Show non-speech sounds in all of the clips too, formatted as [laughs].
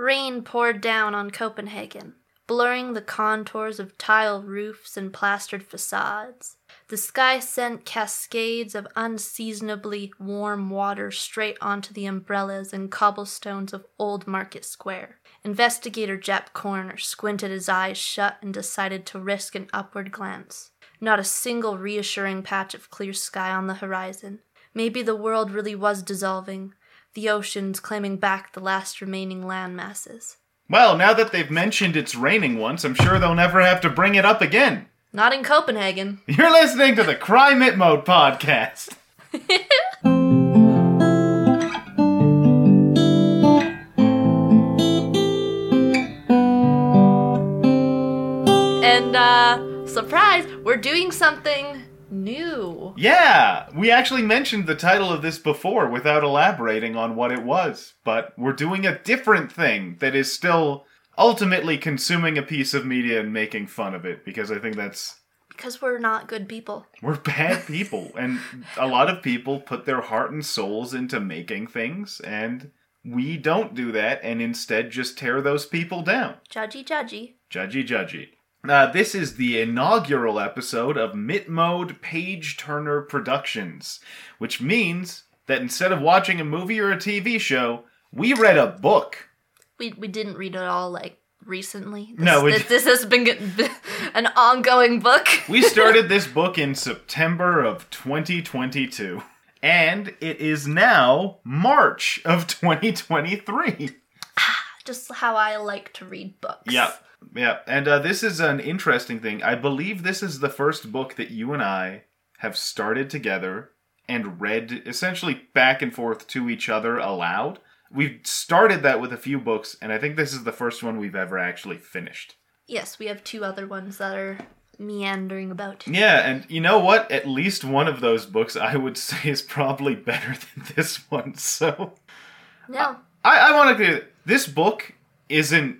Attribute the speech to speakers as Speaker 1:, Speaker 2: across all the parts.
Speaker 1: Rain poured down on Copenhagen, blurring the contours of tile roofs and plastered facades. The sky sent cascades of unseasonably warm water straight onto the umbrellas and cobblestones of Old Market Square. Investigator Jep Kørner squinted his eyes shut and decided to risk an upward glance. Not a single reassuring patch of clear sky on the horizon. Maybe the world really was dissolving, the oceans claiming back the last remaining land masses.
Speaker 2: Well, now that they've mentioned it's raining once, I'm sure they'll never have to bring it up again.
Speaker 1: Not in Copenhagen. [laughs]
Speaker 2: You're listening to the Crime It Mode podcast. [laughs]
Speaker 1: And, uh, surprise, we're doing something new.
Speaker 2: Yeah, we actually mentioned the title of this before without elaborating on what it was, but we're doing a different thing that is still ultimately consuming a piece of media and making fun of it because I think that's
Speaker 1: Because we're not good people.
Speaker 2: we're bad people and a lot of people put their heart and souls into making things and we don't do that and instead just tear those people down.
Speaker 1: Judgy, judgy.
Speaker 2: Judgy, judgy. Uh, this is the inaugural episode of Mitmode Page Turner Productions, which means that instead of watching a movie or a TV show, we read a book.
Speaker 1: We, we didn't read it all, like, recently. This,
Speaker 2: No,
Speaker 1: this, this has been an ongoing book. [laughs]
Speaker 2: We started this book in September of 2022, and it is now March of 2023.
Speaker 1: Just how I like to read books.
Speaker 2: Yeah, yeah. And uh, this is an interesting thing. I believe this is the first book that you and I have started together and read essentially back and forth to each other aloud. We've started that with a few books, and I think this is the first one we've ever actually finished.
Speaker 1: Yes, we have two other ones that are meandering about.
Speaker 2: Yeah, and you know what? At least one of those books I would [laughs] say is probably better than this one. So
Speaker 1: No.
Speaker 2: I, I want to clear this book isn't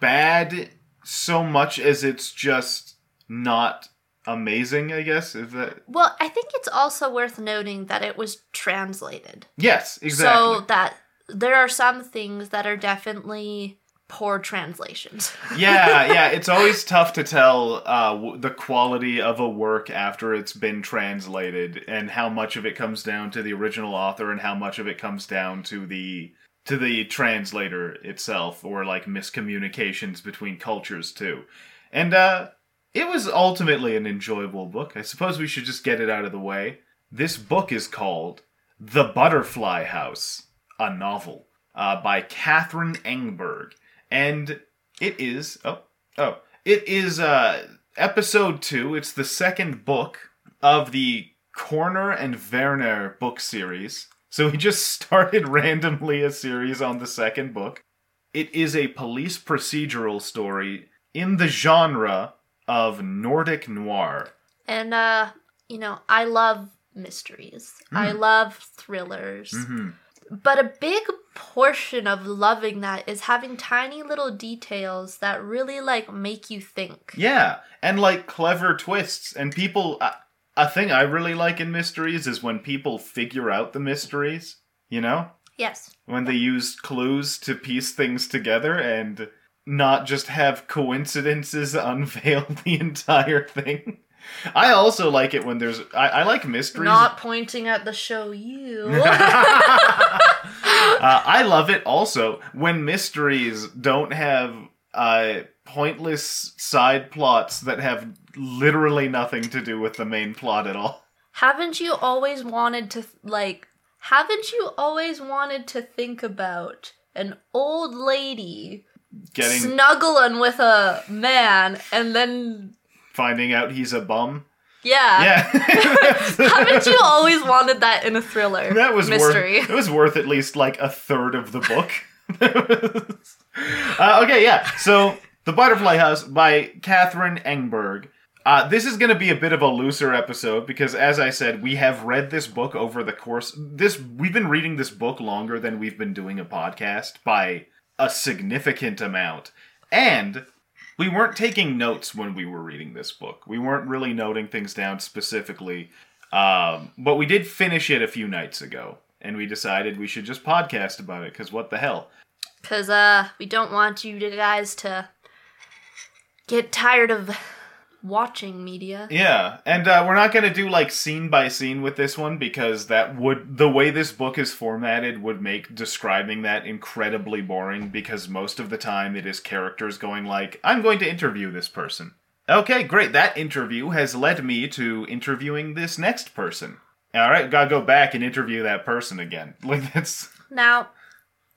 Speaker 2: bad so much as it's just not amazing. I guess is that
Speaker 1: Well, I think it's also worth noting that it was translated.
Speaker 2: yes, exactly.
Speaker 1: So that there are some things that are definitely poor translations. [laughs]
Speaker 2: yeah, yeah. It's always tough to tell uh, w- the quality of a work after it's been translated, and how much of it comes down to the original author, and how much of it comes down to the to the translator itself, or like miscommunications between cultures too. And uh, it was ultimately an enjoyable book. I suppose we should just get it out of the way. This book is called The Butterfly House, a novel uh, by Catherine Engberg and it is oh oh it is uh episode two it's the second book of the Kørner and werner book series so we just [laughs] started randomly a series on the second book it is a police procedural story in the genre of nordic noir
Speaker 1: And uh, you know, I love mysteries. I love thrillers.
Speaker 2: Mhm.
Speaker 1: But a big portion of loving that is having tiny little details that really like make you think.
Speaker 2: Yeah, and like clever twists. And people, uh, a thing I really like in mysteries is when people figure out the mysteries, you know?
Speaker 1: Yes.
Speaker 2: When they use clues to piece things together and not just have coincidences [laughs] unveil the entire thing. I also like it when there's. I, I like mysteries.
Speaker 1: Not pointing at the show you. [laughs]
Speaker 2: uh, I love it also when mysteries don't have uh, pointless side plots that have literally nothing to do with the main plot at all.
Speaker 1: haven't you always wanted to like haven't you always wanted to think about an old lady
Speaker 2: Getting
Speaker 1: snuggling with a man and then
Speaker 2: finding out he's a bum.
Speaker 1: yeah.
Speaker 2: Yeah, [laughs] [laughs]
Speaker 1: haven't you always wanted that in a thriller?
Speaker 2: that was
Speaker 1: mystery.
Speaker 2: worth. It was worth at least like a third of the book. [laughs] uh, okay, yeah. So the Butterfly House by Catherine Engberg. Uh, this is going to be a bit of a looser episode because, as I said, we have read this book over the course. This we've been reading this book longer than we've been doing a podcast by a significant amount, and we weren't taking notes when we were reading this book. We weren't really noting things down specifically, um, but we did finish it a few nights ago, and we decided we should just podcast about it because what the hell.
Speaker 1: Because uh, we don't want you guys to get tired of watching media.
Speaker 2: Yeah, and uh, we're not going to do like scene by scene with this one because that would the way this book is formatted would make describing that incredibly boring because most of the time it is characters going like I'm going to interview this person. Okay, great. That interview has led me to interviewing this next person. All right, got to go back and interview that person again. [laughs] Like that's
Speaker 1: Now,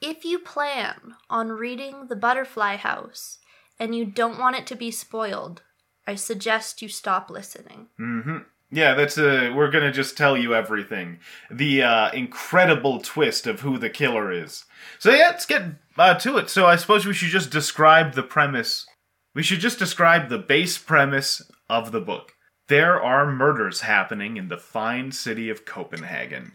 Speaker 1: if you plan on reading The Butterfly House and you don't want it to be spoiled, I suggest you stop listening.
Speaker 2: Mm-hmm. Yeah, that's a. we're gonna just tell you everything. The uh incredible twist of who the killer is. So yeah, let's get uh, to it. So I suppose we should just describe the premise. We should just describe the base premise of the book. There are murders happening in the fine city of Copenhagen.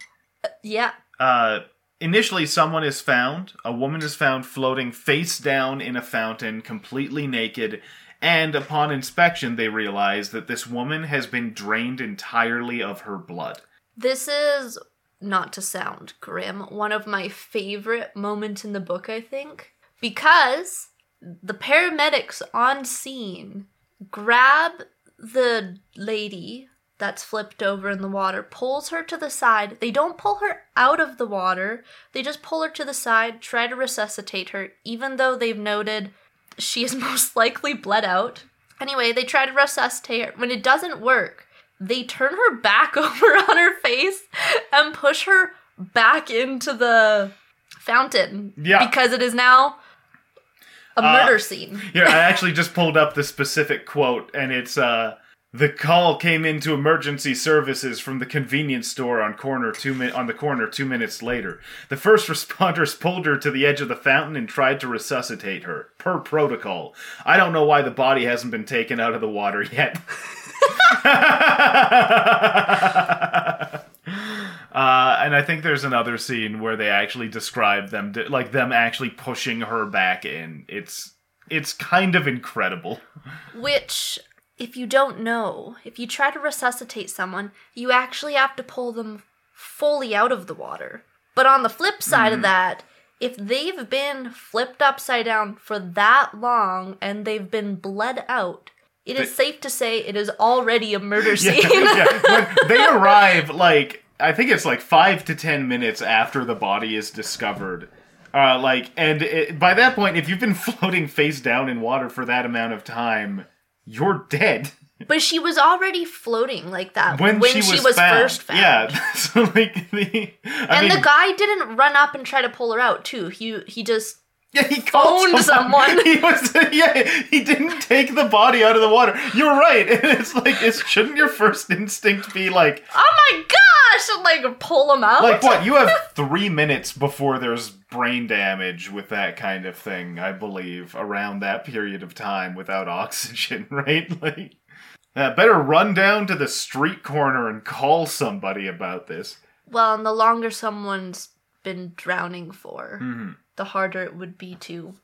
Speaker 1: Yeah,
Speaker 2: Uh initially someone is found, a woman is found floating face down in a fountain, completely naked, and upon inspection they realize that this woman has been drained entirely of her blood.
Speaker 1: this is, not to sound grim, one of my favorite moments in the book, I think. Because the paramedics on scene grab the lady that's flipped over in the water, pulls her to the side. They don't pull her out of the water, they just pull her to the side, try to resuscitate her, even though they've noted she is [laughs] most likely bled out. Anyway, they try to resuscitate her. When it doesn't work, they turn her back [laughs] over on her face and push her back into the fountain.
Speaker 2: Yeah.
Speaker 1: Because it is now a
Speaker 2: Uh,
Speaker 1: murder scene.
Speaker 2: Here, I [laughs] actually just pulled up the specific quote, and it's uh the call came into emergency services from the convenience store on corner two min- on the corner two minutes later. The first [laughs] responders pulled her to the edge of the fountain and tried to resuscitate her, per protocol. I don't know why the body hasn't been taken out of the water yet. [laughs] Uh, and I think there's another scene where they actually describe them, like them actually pushing her back in. It's it's kind of incredible.
Speaker 1: Which, if you don't know, if you try to resuscitate someone, you actually have to pull them fully out of the water. But on the flip side of that, if they've been flipped upside down for that long and they've been bled out, it is safe to say it is already a [laughs] murder scene.
Speaker 2: yeah, when [laughs] they arrive, like I think it's like five to ten minutes after the body is discovered. Uh, like, and it, by that point, if you've been [laughs] floating face down in water for that amount of time, you're dead.
Speaker 1: but she was already floating like that
Speaker 2: When,
Speaker 1: when,
Speaker 2: she,
Speaker 1: she,
Speaker 2: was,
Speaker 1: was,
Speaker 2: found.
Speaker 1: first found.
Speaker 2: Yeah, [laughs] so like the, I
Speaker 1: And
Speaker 2: mean,
Speaker 1: the guy didn't run up and try to pull her out too. He he just
Speaker 2: Yeah, he called
Speaker 1: phoned someone. [laughs]
Speaker 2: He was yeah, he didn't take the body out of the water. You're right. And [laughs] it's like it's shouldn't your first instinct be like
Speaker 1: oh my gosh, and like pull him out.
Speaker 2: like what? You have 3 minutes before there's brain damage with that kind of thing, I believe, around that period of time without [laughs] oxygen, right? Like uh, better run down to the street corner and call somebody about this.
Speaker 1: Well, and the longer someone's been drowning for,
Speaker 2: Mhm.
Speaker 1: the harder it would be to,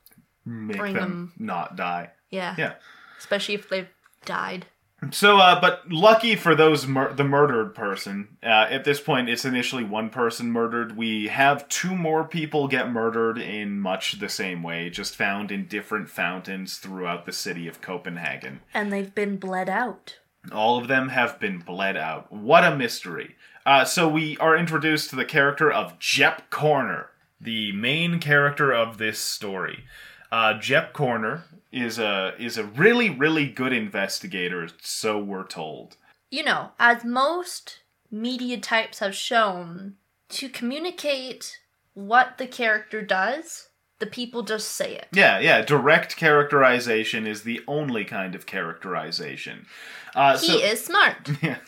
Speaker 2: Make
Speaker 1: Bring
Speaker 2: them not die.
Speaker 1: yeah,
Speaker 2: Yeah.
Speaker 1: especially if they've died.
Speaker 2: So, uh, but lucky for those mur- the murdered person. Uh, at this point, it's initially one person murdered. We have two more people get murdered in much the same way, just found in different fountains throughout the city of Copenhagen.
Speaker 1: And they've been bled out.
Speaker 2: All of them have been bled out. What a mystery! Uh, so we are introduced to the character of Jep Kørner, the main character of this story. Uh, Jep Kørner is a is a really really good investigator, so we're told.
Speaker 1: You know, as most media types have shown, to communicate what the character does, the people just say it.
Speaker 2: Yeah, yeah. Direct characterization is the only kind of characterization. Uh,
Speaker 1: He
Speaker 2: so,
Speaker 1: is smart. [laughs]
Speaker 2: Yeah.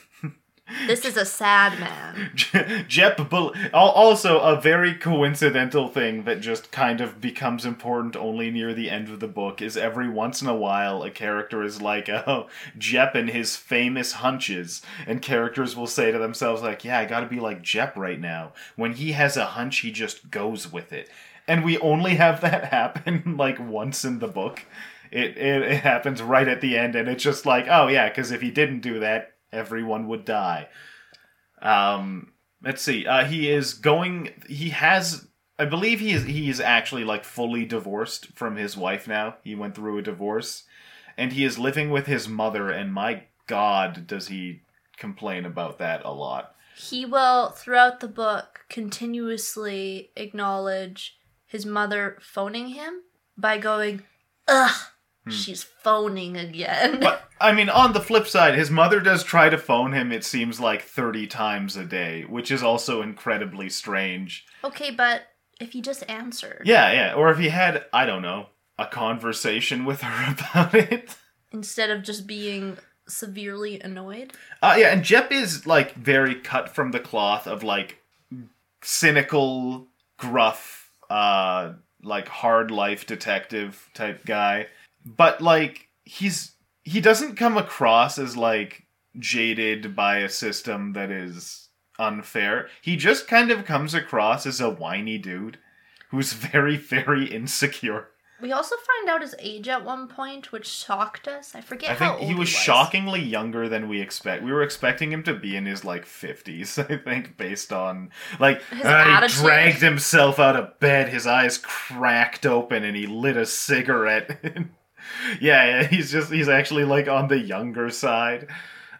Speaker 1: This is a sad man. [laughs]
Speaker 2: Jep, also a very coincidental thing that just kind of becomes important only near the end of the book is every once in a while a character is like, oh, Jep and his famous hunches, and characters will say to themselves like, yeah, I gotta be like Jep right now. When he has a hunch, he just goes with it. And we only have that [laughs] happen like once in the book. It, it, it happens right at the end, and it's just like, oh yeah, because if he didn't do that, everyone would die. Um, let's see. Uh, he is going. He has I believe he is he is actually like fully divorced from his wife now. He went through a divorce, and he is living with his mother. And my God, does he complain about that a lot?
Speaker 1: He will, throughout the book, continuously acknowledge his mother phoning him by going, Ugh, she's phoning again.
Speaker 2: But I mean, on the flip side, his mother does try to phone him. It seems like thirty times a day, which is also incredibly strange.
Speaker 1: okay, but if he just answered
Speaker 2: Yeah, yeah. Or if he had, I don't know, a conversation with her [laughs] about it.
Speaker 1: instead of just being severely annoyed.
Speaker 2: Uh, yeah, and Jep is like very cut from the cloth of like cynical, gruff, uh, like hard life detective type guy. But like he's he doesn't come across as like jaded by a system that is unfair. He just kind of comes across as a whiny dude who's [laughs] very, very insecure.
Speaker 1: We also find out his age at one point, which shocked us. I forget
Speaker 2: I
Speaker 1: how
Speaker 2: think
Speaker 1: old
Speaker 2: he was shockingly younger than we expect. We were expecting him to be in his like fifties. [laughs] I think, based on like
Speaker 1: His
Speaker 2: uh, he dragged himself out of bed, his eyes cracked open, and he lit a cigarette. [laughs] yeah, yeah, he's just he's actually like on the younger side.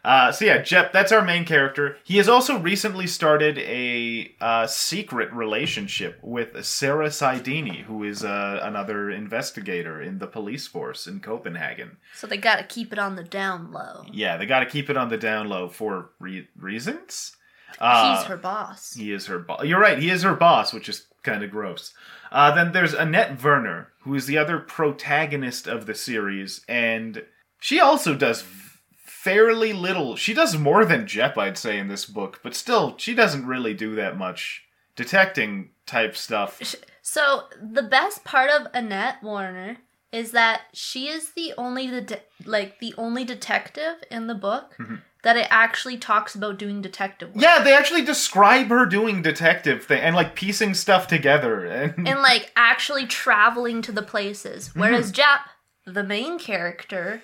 Speaker 2: Uh, so yeah, Jep, that's our main character. He has also recently started a uh, secret relationship with Sarah Saidani, who is uh, another investigator in the police force in Copenhagen.
Speaker 1: So they gotta keep it on the down low.
Speaker 2: Yeah, they got to keep it on the down low for re- reasons. Uh,
Speaker 1: He's her boss.
Speaker 2: He is her boss. You're right. He is her boss, which is kind of gross. Uh, then there's Annette Werner, who is the other protagonist of the series, and she also does fairly little. She does more than Jep, I'd say, in this book, but still, she doesn't really do that much detecting type stuff.
Speaker 1: So the best part of Annette Warner is that she is the only the like the only detective in the book
Speaker 2: Mm-hmm.
Speaker 1: That it actually talks about doing detective work.
Speaker 2: Yeah, they actually describe her doing detective thing and like piecing stuff together. And, [laughs]
Speaker 1: and like actually traveling to the places.
Speaker 2: Mm-hmm.
Speaker 1: Whereas Jap, the main character,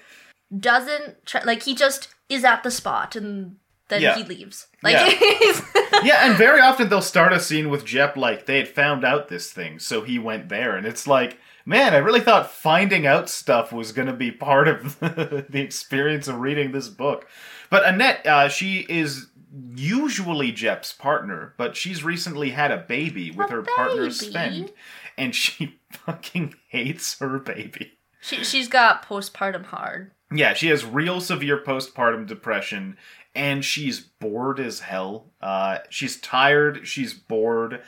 Speaker 1: doesn't tra- like he just is at the spot and then
Speaker 2: Yeah.
Speaker 1: he leaves. Like
Speaker 2: Yeah. [laughs] [laughs] yeah, and very often they'll start a scene with Jep like they had found out this thing, so he went there, and it's like, man, I really thought finding out stuff was going to be part of the experience of reading this book. But Annette, uh, she is usually Jep's partner, but she's recently had a baby with
Speaker 1: A
Speaker 2: her partner
Speaker 1: baby?
Speaker 2: Sven, and she [laughs] fucking hates her baby.
Speaker 1: she she's got postpartum hard.
Speaker 2: Yeah, she has real severe postpartum depression and she's bored as hell. Uh, she's tired, she's bored,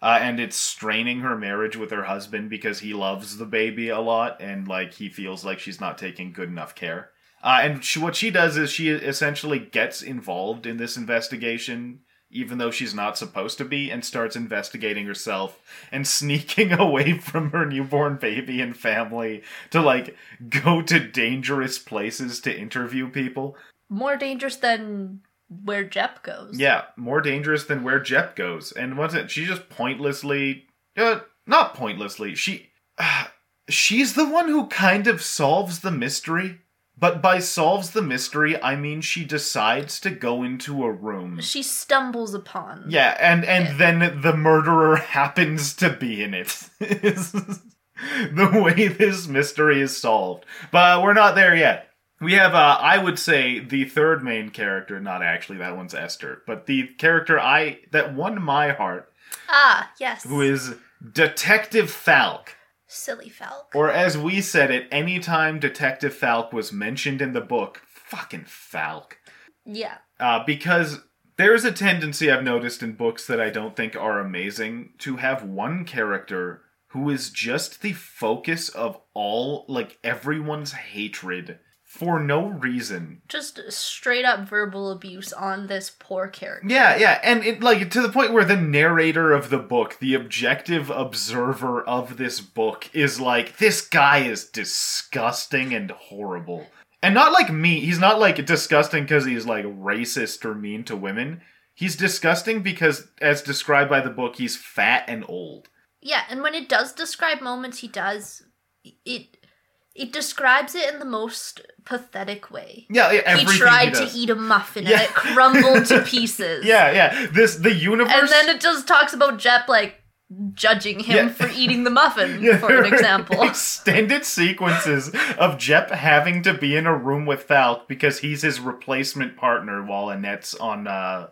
Speaker 2: uh, and it's straining her marriage with her husband because he loves the baby a lot and like he feels like she's not taking good enough care. Uh, and she, what she does is she essentially gets involved in this investigation, even though she's not supposed to be, and starts investigating herself and [laughs] sneaking away from her newborn baby and family to like go to dangerous places to interview people.
Speaker 1: More dangerous than where Jep goes.
Speaker 2: Yeah, more dangerous than where Jep goes. And what's it? She just pointlessly, uh, not pointlessly. She, [sighs] she's the one who kind of solves the mystery. But by solves the mystery, I mean she decides to go into a room.
Speaker 1: She stumbles upon.
Speaker 2: Yeah, and and
Speaker 1: Yeah.
Speaker 2: then the murderer [laughs] happens to be in it. Is [laughs] the way this mystery is solved. But we're not there yet. We have, uh, I would say, the third main character. Not actually, that one's Esther, but the character I that won my heart,
Speaker 1: Ah, yes.
Speaker 2: who is Detective Falck.
Speaker 1: Silly Falck.
Speaker 2: Or as we said it, anytime Detective Falck was mentioned in the book, fucking Falck
Speaker 1: Yeah.
Speaker 2: uh, because there's a tendency I've noticed in books that I don't think are amazing to have one character who is just the focus of all, like everyone's hatred for no reason.
Speaker 1: Just straight up verbal abuse on this poor character.
Speaker 2: Yeah, yeah, and it like to the point where the narrator of the book, the objective observer of this book, is like, this guy is disgusting and horrible. And not like me. He's not like disgusting because he's like racist or mean to women. He's disgusting because, as described by the book, he's fat and old.
Speaker 1: Yeah, and when it does describe moments he does, it it describes it in the most pathetic way.
Speaker 2: Yeah, yeah everything
Speaker 1: he tried
Speaker 2: he
Speaker 1: to eat a muffin
Speaker 2: Yeah.
Speaker 1: and it crumbled to [laughs] pieces.
Speaker 2: Yeah, yeah. This the universe.
Speaker 1: And then it just talks about Jep like judging him
Speaker 2: Yeah.
Speaker 1: for eating the muffin, [laughs]
Speaker 2: Yeah,
Speaker 1: for an [laughs] example.
Speaker 2: Extended sequences of Jep having to be in a room with Falck because he's his replacement partner while Annette's on uh,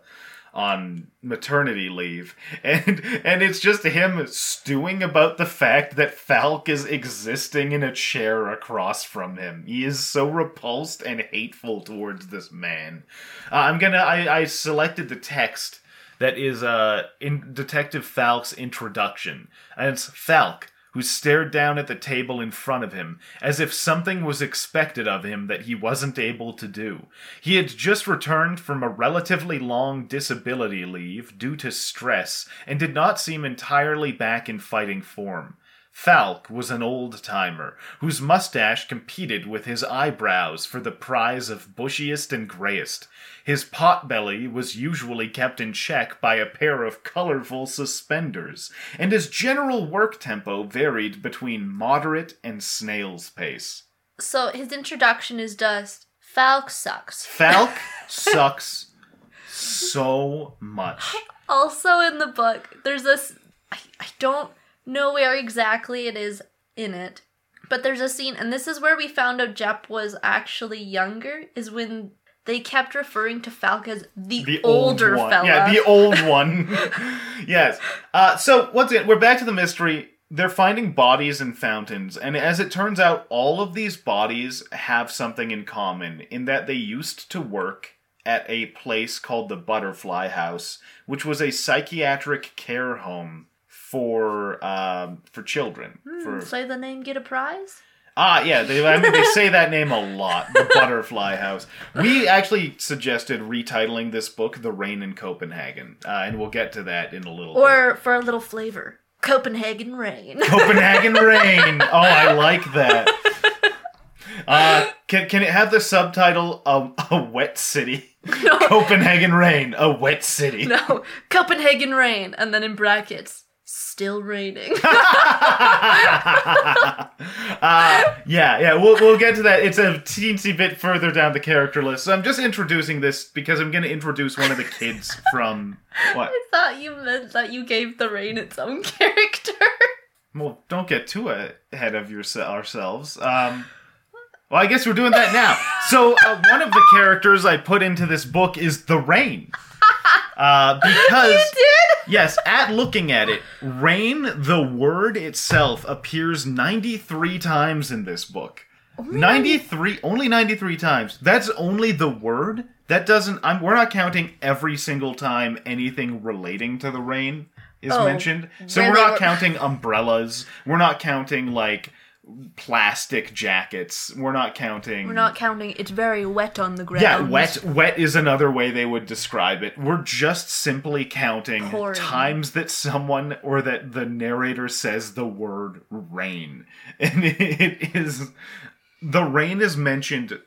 Speaker 2: on maternity leave, [laughs] and and it's just him stewing about the fact that Falck is existing in a chair across from him. He is so repulsed and hateful towards this man. Uh, I'm gonna. I, I selected the text that is uh in Detective Falck's introduction, and it's Falck who stared down at the table in front of him as if something was expected of him that he wasn't able to do. He had just returned from a relatively long disability leave due to stress and did not seem entirely back in fighting form. Falck was an old timer whose mustache competed with his eyebrows for the prize of bushiest and grayest. His potbelly was usually kept in check by a pair of colorful suspenders, and his general work tempo varied between moderate and snail's pace.
Speaker 1: So his introduction is just Falck sucks.
Speaker 2: Falck [laughs] sucks so much.
Speaker 1: Also in the book, there's this I, I don't know where exactly it is in it, but there's a scene and this is where we found out Jep was actually younger, is when they kept referring to Falck as the,
Speaker 2: the
Speaker 1: older
Speaker 2: old
Speaker 1: fella.
Speaker 2: Yeah, the old [laughs] one. [laughs] yes. Uh, so once again, we're back to the mystery. They're finding bodies in fountains, and as it turns out, all of these bodies have something in common in that they used to work at a place called the Butterfly House, which was a psychiatric care home for um, for children. For
Speaker 1: Say the name, get a prize?
Speaker 2: Ah, yeah. They, I mean, they say that name a lot. The Butterfly House. We actually suggested retitling this book "The Rain in Copenhagen," uh, and we'll get to that in a little. bit.
Speaker 1: Or for a little flavor, Copenhagen Rain. [laughs]
Speaker 2: Copenhagen Rain. Oh, I like that. Uh, can can it have the subtitle "A, a Wet City"? [laughs]
Speaker 1: No.
Speaker 2: Copenhagen Rain, a wet city.
Speaker 1: no, Copenhagen Rain, and then in brackets, still raining. [laughs]
Speaker 2: uh, yeah, yeah, we'll, we'll get to that. It's a teensy bit further down the character list. So I'm just introducing this because I'm going to introduce one of the kids from what?
Speaker 1: I thought you meant that you gave the rain its own [laughs] character.
Speaker 2: Well, don't get too ahead of yourse- ourselves. Um, well, I guess we're doing that now. So uh, one of the characters I put into this book is the rain. [laughs] Uh, because? [laughs] Yes, at looking at it, rain, the word itself, appears 93 times in this book. 93, only 93 times. That's only the word. That doesn't, I'm, we're not counting every single time anything relating to the rain is
Speaker 1: Oh,
Speaker 2: mentioned. So we're not counting umbrellas. We're not counting, like, plastic jackets. We're not counting.
Speaker 1: We're not counting. It's very wet on the ground.
Speaker 2: Yeah, wet wet is another way they would describe it. We're just simply counting
Speaker 1: Pouring.
Speaker 2: times that someone or that the narrator says the word rain. [laughs] And it is the rain is mentioned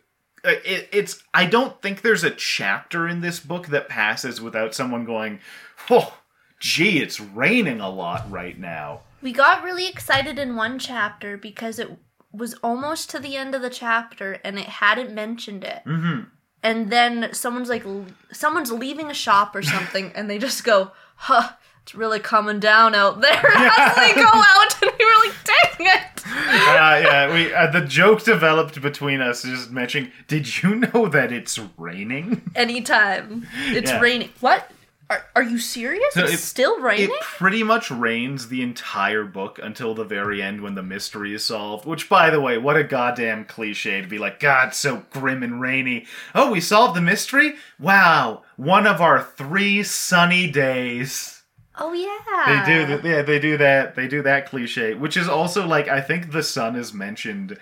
Speaker 2: uh, it, it's I don't think there's a chapter in this book that passes without someone going, "Oh, gee, it's raining a lot right now."
Speaker 1: We got really excited in one chapter because it was almost to the end of the chapter and it hadn't mentioned it.
Speaker 2: Mhm.
Speaker 1: And then someone's like, someone's leaving a shop or something, and they just go, "Huh, it's really coming down out there." [laughs] As they go out, [laughs] and we were like, "Dang it!"
Speaker 2: uh, yeah, we uh, the joke developed between us just mentioning, "Did you know that it's raining?"
Speaker 1: Anytime it's
Speaker 2: Yeah.
Speaker 1: raining, what? Are, are you serious?
Speaker 2: So
Speaker 1: it's
Speaker 2: it-
Speaker 1: still raining.
Speaker 2: It pretty much rains the entire book until the very end when the mystery is solved. Which, by the way, what a goddamn cliche to be like, God, so grim and rainy. Oh, we solved the mystery? Wow, one of our three sunny days.
Speaker 1: oh yeah,
Speaker 2: They do, th- yeah, they do that. They do that cliche, which is also like I think the sun is mentioned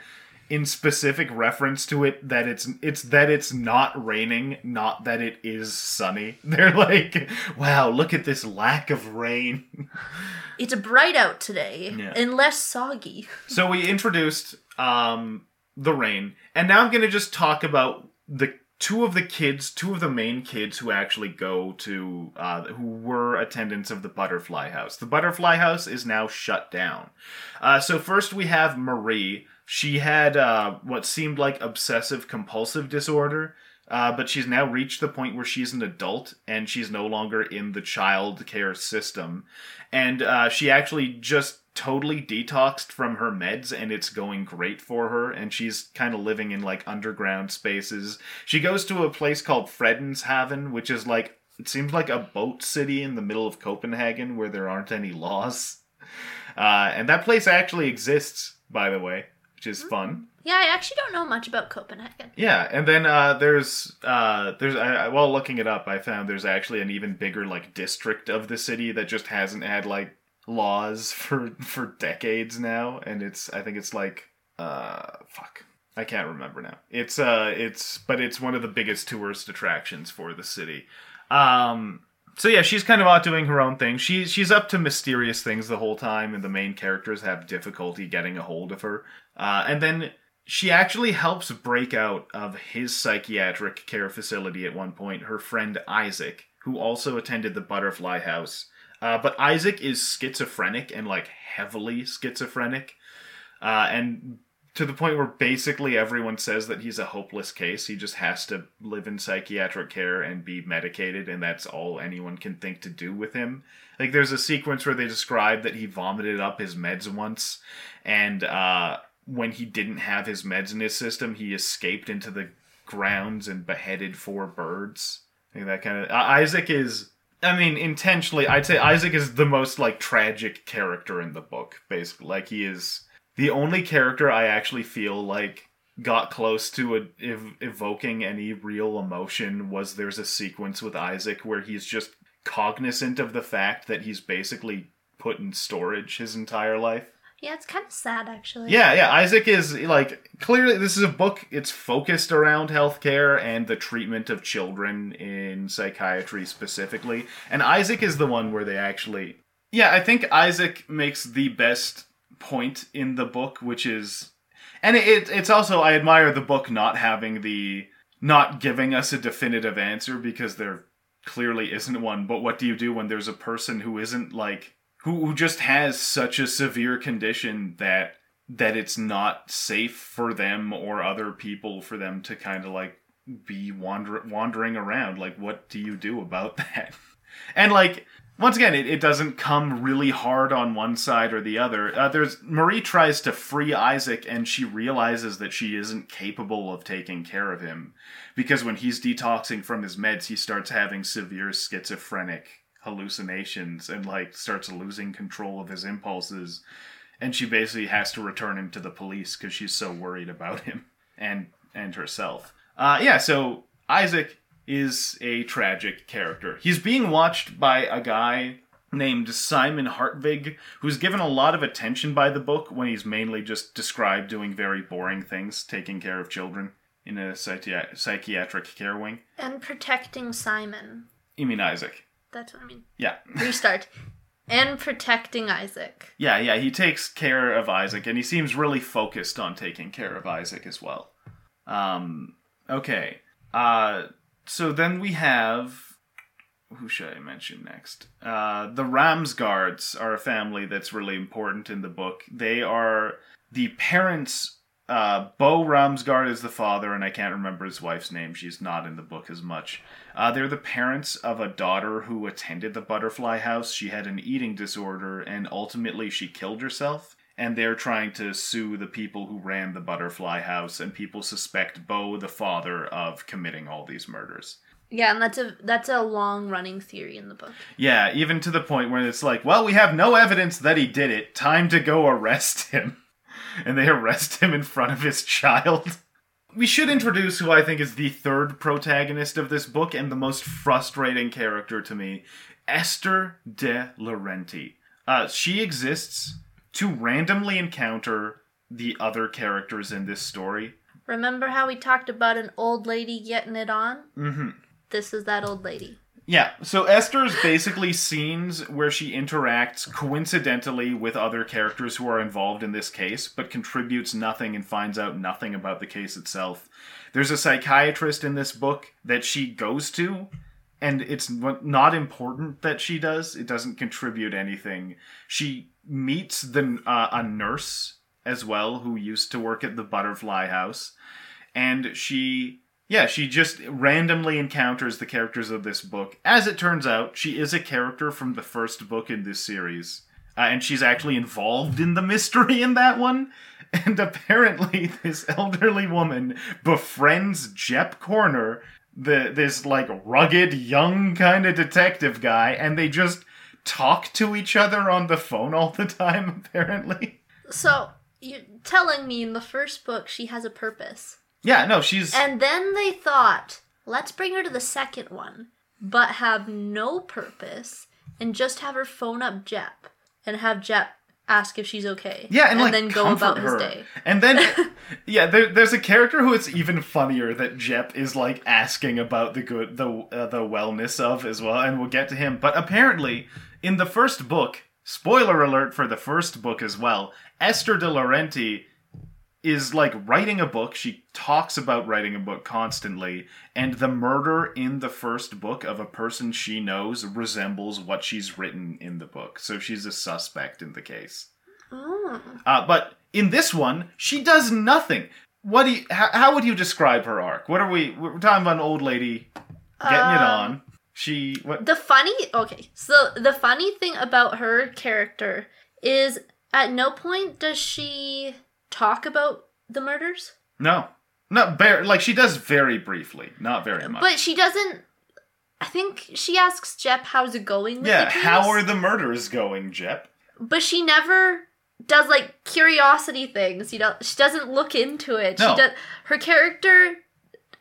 Speaker 2: in specific reference to it that it's it's that it's not raining, not that it is sunny. [laughs] They're like, wow, look at this lack of rain.
Speaker 1: It's bright out today
Speaker 2: Yeah.
Speaker 1: and less soggy.
Speaker 2: So we introduced um, the rain, and now I'm going to just talk about the two of the kids, two of the main kids who actually go to, uh, who were attendants of the Butterfly House. The Butterfly House is now shut down. Uh, so first we have Marie. She had uh, what seemed like obsessive compulsive disorder. Uh, but she's now reached the point where she's an adult and she's no longer in the child care system. And uh, she actually just totally detoxed from her meds and it's going great for her. And she's kind of living in like underground spaces. She goes to a place called Fredenshaven, which is like, it seems like a boat city in the middle of Copenhagen where there aren't any laws. Uh, and that place actually exists, by the way, which is fun.
Speaker 1: Yeah, I actually don't know much about Copenhagen.
Speaker 2: Yeah, and then uh, there's uh, there's I, while looking it up, I found there's actually an even bigger like district of the city that just hasn't had like laws [laughs] for for decades now, and it's I think it's like uh fuck I can't remember now. It's uh it's but it's one of the biggest tourist attractions for the city. Um so yeah, she's kind of out doing her own thing. She's she's up to mysterious things the whole time, and the main characters have difficulty getting a hold of her. Uh, and then she actually helps break out of his psychiatric care facility at one point. Her friend Isaac, who also attended the Butterfly House, uh, but Isaac is schizophrenic and like heavily schizophrenic, uh, and to the point where basically everyone says that he's a hopeless case. He just has to live in psychiatric care and be medicated, and that's all anyone can think to do with him. Like, there's a sequence where they describe that he vomited up his meds once, and uh, when he didn't have his meds in his system, he escaped into the grounds and beheaded four birds. Like that kind of. Uh, Isaac is. I mean, intentionally, I'd say Isaac is the most like tragic character in the book. Basically, like he is the only character I actually feel like got close to a, ev- evoking any real emotion was there's a sequence with Isaac where he's just cognizant of the fact that he's basically put in storage his entire life.
Speaker 1: Yeah, it's kind of sad actually.
Speaker 2: Yeah, yeah. Isaac is like clearly this is a book. It's focused around healthcare and the treatment of children in psychiatry specifically. And Isaac is the one where they actually. Yeah, I think Isaac makes the best point in the book, which is, and it, it's also I admire the book not having the not giving us a definitive answer because there clearly isn't one. But what do you do when there's a person who isn't like who, who just has such a severe condition that that it's not safe for them or other people for them to kind of like be wander- wandering around. Like what do you do about [laughs] that? And like once again it, it doesn't come really hard on one side or the other. Uh, there's marie tries to free isaac and she realizes that she isn't capable of taking care of him because when he's detoxing from his meds he starts having severe schizophrenic hallucinations and like starts losing control of his impulses and she basically has to return him to the police because she's so worried about him and and herself. Uh, yeah so isaac is a tragic character. He's being watched by a guy named simon hartvig who's given a lot of attention by the book when he's mainly just described doing very boring things taking care of children in a psychiatric care wing.
Speaker 1: And protecting Simon.
Speaker 2: you mean isaac
Speaker 1: That's what I mean.
Speaker 2: yeah [laughs]
Speaker 1: Restart. and protecting Isaac.
Speaker 2: Yeah, yeah, he takes care of Isaac, and he seems really focused on taking care of Isaac as well. Um, okay. Uh, so then we have. Who should I mention next? Uh, the Ramsgaards are a family that's really important in the book. They are the parents. Uh, Bo Ramsgaard is the father, and I can't remember his wife's name. She's not in the book as much. Uh, they're the parents of a daughter who attended the butterfly house. She had an eating disorder, and ultimately she killed herself. And they're trying to sue the people who ran the butterfly house, and people suspect Bo, the father, of committing all these murders.
Speaker 1: Yeah, and that's a that's a long running theory in the book.
Speaker 2: Yeah, even to the point where it's like, well, we have no evidence that he did it. Time to go arrest him. And they arrest him in front of his child. We should introduce who I think is the third protagonist of this book and the most frustrating character to me Esther de Laurenti. Uh, she exists to randomly encounter the other characters in this story.
Speaker 1: Remember how we talked about an old lady getting it on?
Speaker 2: Mm-hmm.
Speaker 1: This is that old lady.
Speaker 2: Yeah, so Esther's basically scenes where she interacts coincidentally with other characters who are involved in this case, but contributes nothing and finds out nothing about the case itself. There's a psychiatrist in this book that she goes to, and it's not important that she does. It doesn't contribute anything. She meets the uh, a nurse as well who used to work at the Butterfly House, and she Yeah, she just randomly encounters the characters of this book. As it turns out, she is a character from the first book in this series. Uh, and she's actually involved in the mystery in that one. [laughs] And apparently, [laughs] this elderly woman befriends Jep Kørner, the this like rugged young kind of detective guy, and they just talk to each other on the phone all the time. [laughs] Apparently,
Speaker 1: So you're telling me in the first book she has a purpose.
Speaker 2: Yeah, no, she's
Speaker 1: And then they thought, let's bring her to the second one, but have no purpose and just have her phone up Jep and have Jep ask if she's okay.
Speaker 2: Yeah, and, like
Speaker 1: then go about
Speaker 2: her.
Speaker 1: his day.
Speaker 2: And then, [laughs] yeah, there, there's a character who it's even funnier that Jep is like asking about the good, the uh, the wellness of as well, and we'll get to him. But apparently, in the first book, spoiler alert for the first book as well, Esther de Laurenti is like writing a book. She talks about writing a book constantly, and the murder in the first book of a person she knows resembles what she's written in the book. So she's a suspect in the case.
Speaker 1: Mm.
Speaker 2: Uh, but in this one, she does nothing. What do you, how, how would you describe her arc? What are we? We're talking about an old lady getting it
Speaker 1: Um,
Speaker 2: on. She what?
Speaker 1: The funny, okay, so the funny thing about her character is at no point does she talk about the murders,
Speaker 2: No, not very. Like she does very briefly, not very much.
Speaker 1: but she doesn't. I think she asks Jep how's it going with
Speaker 2: yeah, how are the murders going, Jep?
Speaker 1: but she never does like curiosity things. You know, she doesn't look into it.
Speaker 2: No.
Speaker 1: She does. Her character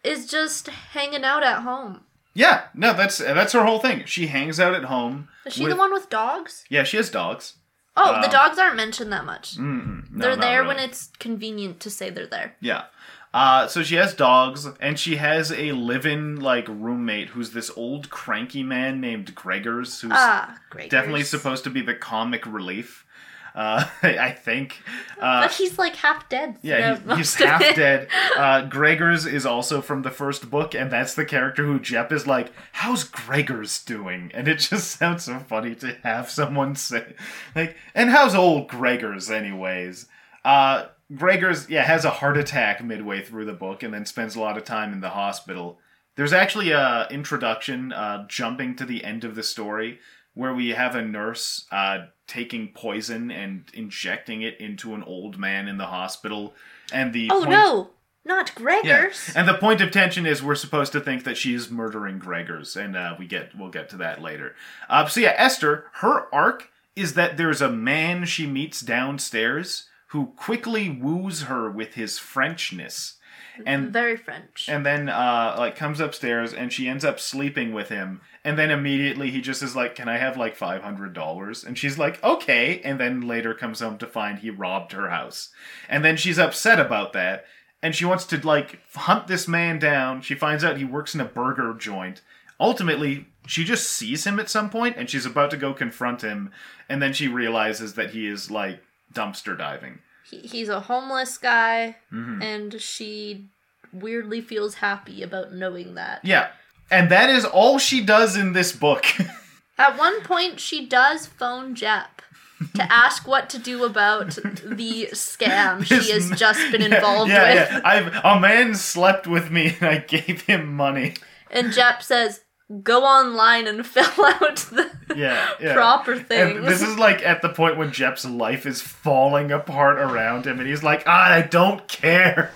Speaker 1: is just hanging out at home.
Speaker 2: Yeah, no, that's that's her whole thing. She hangs out at home.
Speaker 1: Is she
Speaker 2: with-
Speaker 1: the one with dogs?
Speaker 2: Yeah, she has dogs.
Speaker 1: Oh, the
Speaker 2: Um,
Speaker 1: dogs aren't mentioned that much.
Speaker 2: No,
Speaker 1: they're there
Speaker 2: really.
Speaker 1: when it's convenient to say they're there.
Speaker 2: Yeah. Uh, so she has dogs, and she has a live-in like roommate who's this old cranky man named Gregers, who's
Speaker 1: Ah, great.
Speaker 2: definitely supposed to be the comic relief. Uh, [laughs] I think. Uh,
Speaker 1: but he's like half dead. [laughs]
Speaker 2: yeah,
Speaker 1: throughout
Speaker 2: he's, he's
Speaker 1: most of
Speaker 2: half
Speaker 1: it.
Speaker 2: dead. [laughs] Uh, Gregers is also from the first book, and that's the character who Jep is like, "How's Gregers doing?" And it just sounds so funny to have someone say, like, "And how's old Gregers, anyways?" Uh, Gregers, yeah, has a heart attack midway through the book, and then spends a lot of time in the hospital. There's actually a introduction, uh, jumping to the end of the story, where we have a nurse uh, taking poison and injecting it into an old man in the hospital, and the
Speaker 1: Oh
Speaker 2: point-
Speaker 1: no, not
Speaker 2: yeah. And the point of tension is we're supposed to think that she's murdering Gregers, and uh, we get we'll get to that later. Uh, so yeah, Esther, her arc is that there's a man she meets downstairs who quickly woos her with his Frenchness, and
Speaker 1: Very French.
Speaker 2: and then uh, like comes upstairs and she ends up sleeping with him and then immediately he just is like can i have like $500 and she's like okay. And then later comes home to find he robbed her house. And then she's upset about that. And she wants to like hunt this man down. She finds out he works in a burger joint. Ultimately she just sees him at some point and she's about to go confront him. And then she realizes that he is like dumpster diving.
Speaker 1: He's a homeless guy,
Speaker 2: Mhm.
Speaker 1: and she weirdly feels happy about knowing that.
Speaker 2: yeah and that is all she does in this book [laughs]
Speaker 1: At one point, she does phone Jep to ask what to do about the scam she has just been [laughs]
Speaker 2: Yeah,
Speaker 1: involved
Speaker 2: yeah,
Speaker 1: with.
Speaker 2: yeah. I've a man slept with me and I gave him money.
Speaker 1: And Jep says, go online and [laughs] fill out the
Speaker 2: Yeah, yeah.
Speaker 1: proper things.
Speaker 2: And this is like at the point when Jep's life is falling apart around him, and he's like, I don't care.